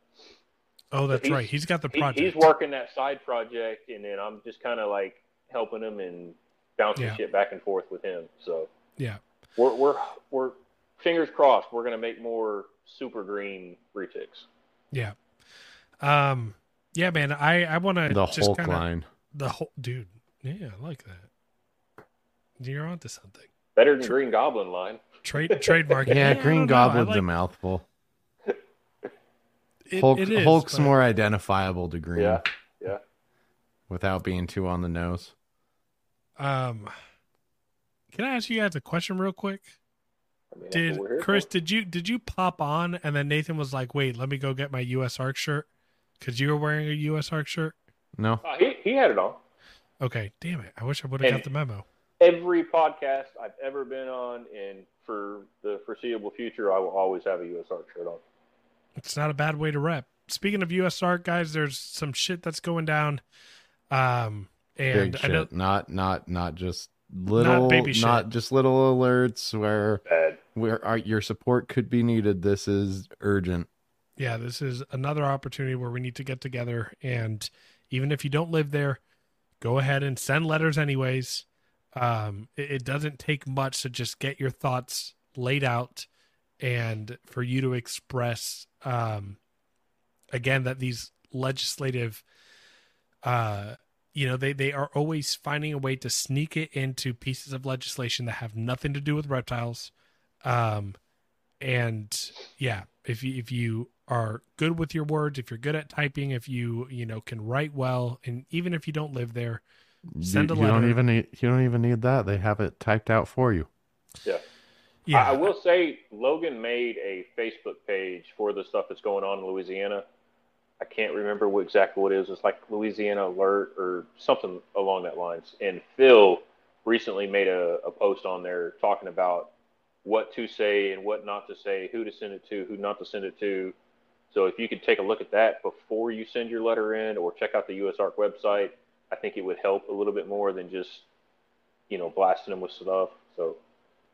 Oh, that's He's- right. He's got the He, project. he's working that side project, and then I'm just kind of like helping him and bouncing Yeah. shit back and forth with him. So Yeah. we're we're we're fingers crossed. We're gonna make more super green retics. Yeah. Um yeah, man, I I want to The just Hulk kinda, line. the whole dude. Yeah, I like that. You're onto something. Better than Green Goblin line. Trade trademark. it. Yeah, Green don't know. I Goblin's like- a mouthful. it- Hulk, it is, Hulk's but- more identifiable to Green Yeah, yeah. without being too on the nose. Um, can I ask you guys a question real quick? I mean, Did what we're here Chris? for. Did you did you pop on and then Nathan was like, "Wait, let me go get my USARK shirt," because you were wearing a USARK shirt. No, Uh, he he had it on. Okay, damn it! I wish I would have got the memo. Every podcast I've ever been on, and for the foreseeable future, I will always have a USARK shirt on. It's not a bad way to rep. Speaking of USARK, guys, there's some shit that's going down. Um, and big I shit. know Not not not just little, baby shit. not just little alerts where Bad. where our, your support could be needed. This is urgent. yeah, this is another opportunity where we need to get together. And even if you don't live there, go ahead and send letters anyways. Um, it, it doesn't take much to just get your thoughts laid out and for you to express um, again that these legislative uh you know they they are always finding a way to sneak it into pieces of legislation that have nothing to do with reptiles um and yeah if you if you are good with your words if you're good at typing if you you know can write well and even if you don't live there Send you, a you don't even need you don't even need that. They have it typed out for you. Yeah. yeah I, I will say Logan made a Facebook page for the stuff that's going on in Louisiana. I can't remember what exactly what it is. It's like Louisiana Alert or something along that lines. And Phil recently made a, a post on there talking about what to say and what not to say, who to send it to, who not to send it to. So if you could take a look at that before you send your letter in, or check out the USARK website, I think it would help a little bit more than just you know blasting them with stuff. So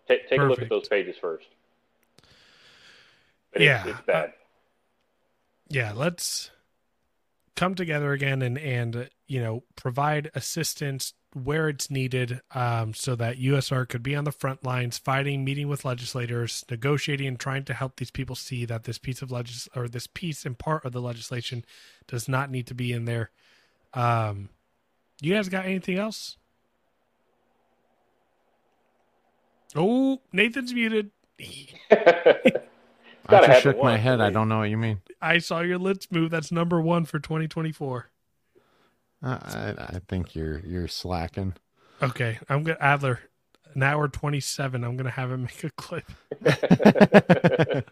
take take a look at those pages first. But Yeah. it's, it's bad. Uh, yeah let's come together again and and you know provide assistance where it's needed um, so that USR could be on the front lines fighting meeting with legislators negotiating and trying to help these people see that this piece of legis or this piece and part of the legislation does not need to be in there. Um you guys got anything else? Oh nathan's muted I just shook my head. I don't know what you mean. i saw your lips move that's number one for 2024 I, uh, I, I think you're you're slacking. Okay, I'm gonna Adler. An hour twenty seven. I'm gonna have him make a clip.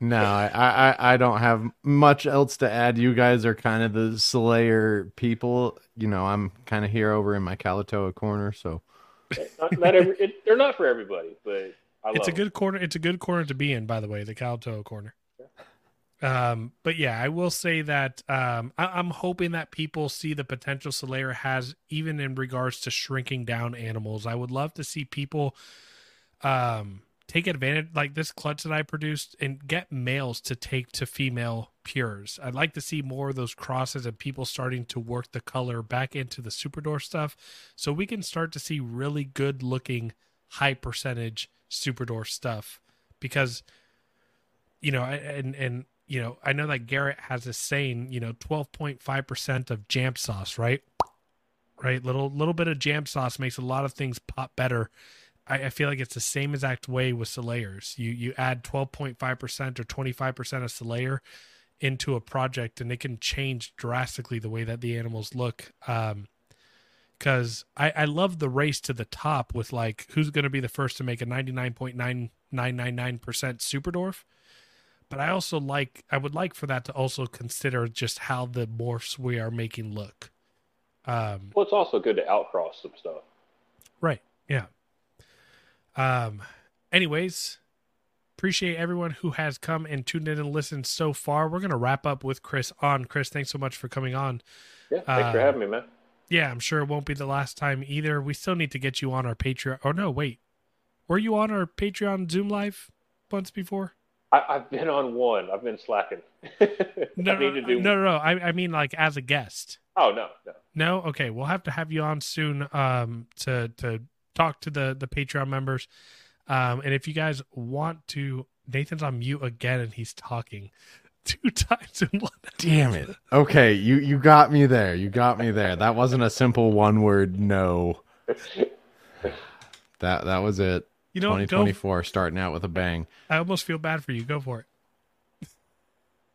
No, I, I, I don't have much else to add. You guys are kind of the Selayar people. You know, I'm kind of here over in my Kalatoa corner. So not, not every, it, they're not for everybody, but I It's a good corner. It's a good corner to be in, by the way, the Kalatoa corner. Um, but yeah, I will say that um, I, I'm hoping that people see the potential Selayar has, even in regards to shrinking down animals. I would love to see people um, take advantage, like this clutch that I produced, and get males to take to female pures. I'd like to see more of those crosses and people starting to work the color back into the Super Dwarf stuff, so we can start to see really good looking, high percentage Super Dwarf stuff. Because, you know, and and you know, I know that Garrett has a saying, you know, twelve point five percent of jam sauce, right? Right, little little bit of jam sauce makes a lot of things pop better. I, I feel like it's the same exact way with Selayars. You you add twelve point five percent or twenty five percent of Selayar into a project, and it can change drastically the way that the animals look. Um, because I, I love the race to the top with like who's going to be the first to make a 99.9999% Super Dwarf. But i also like i would like for that to also consider just how the morphs we are making look. Um Well, it's also good to outcross some stuff. right. Yeah. Um anyways appreciate everyone who has come and tuned in and listened so far. We're going to wrap up with chris on. Chris thanks so much for coming on. Yeah, thanks for Uh, having me, man. Yeah, I'm sure it won't be the last time either. We still need to get you on our Patreon. Oh no, wait. Were you on our Patreon Zoom live once before? I, I've been on one. I've been slacking. No, I need to do. no, no, no. I, I mean like as a guest. Oh no, no. No, okay. We'll have to have you on soon um, to to talk to the the Patreon members. Um, and if you guys want to, Nathan's on mute again and he's talking two times in one. damn it. Okay, you you got me there. You got me there. That wasn't a simple one word no. That that was it. You know, what? go. 2024 starting out with a bang. I almost feel bad for you. Go for it.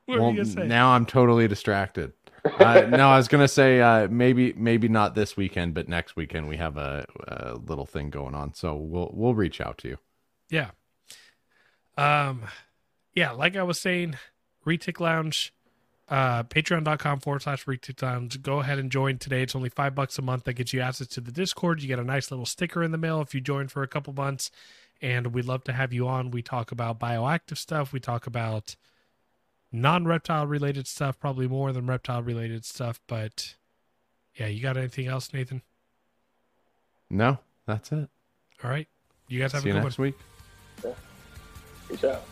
what well, were you say? now I'm totally distracted. uh, no, I was gonna say uh, maybe maybe not this weekend, but next weekend we have a, a little thing going on, so we'll we'll reach out to you. Yeah. Um, yeah, like I was saying, Retic Lounge, uh, patreon.com forward slash Retic Lounge. Go ahead and join today. It's only five bucks a month. That gets you access to the Discord. You get a nice little sticker in the mail if you join for a couple months. And we'd love to have you on. We talk about bioactive stuff. We talk about non reptile related stuff, probably more than reptile related stuff. But yeah, you got anything else, Nathan? No, that's it. All right. You guys have See a you good one. next week. Peace out.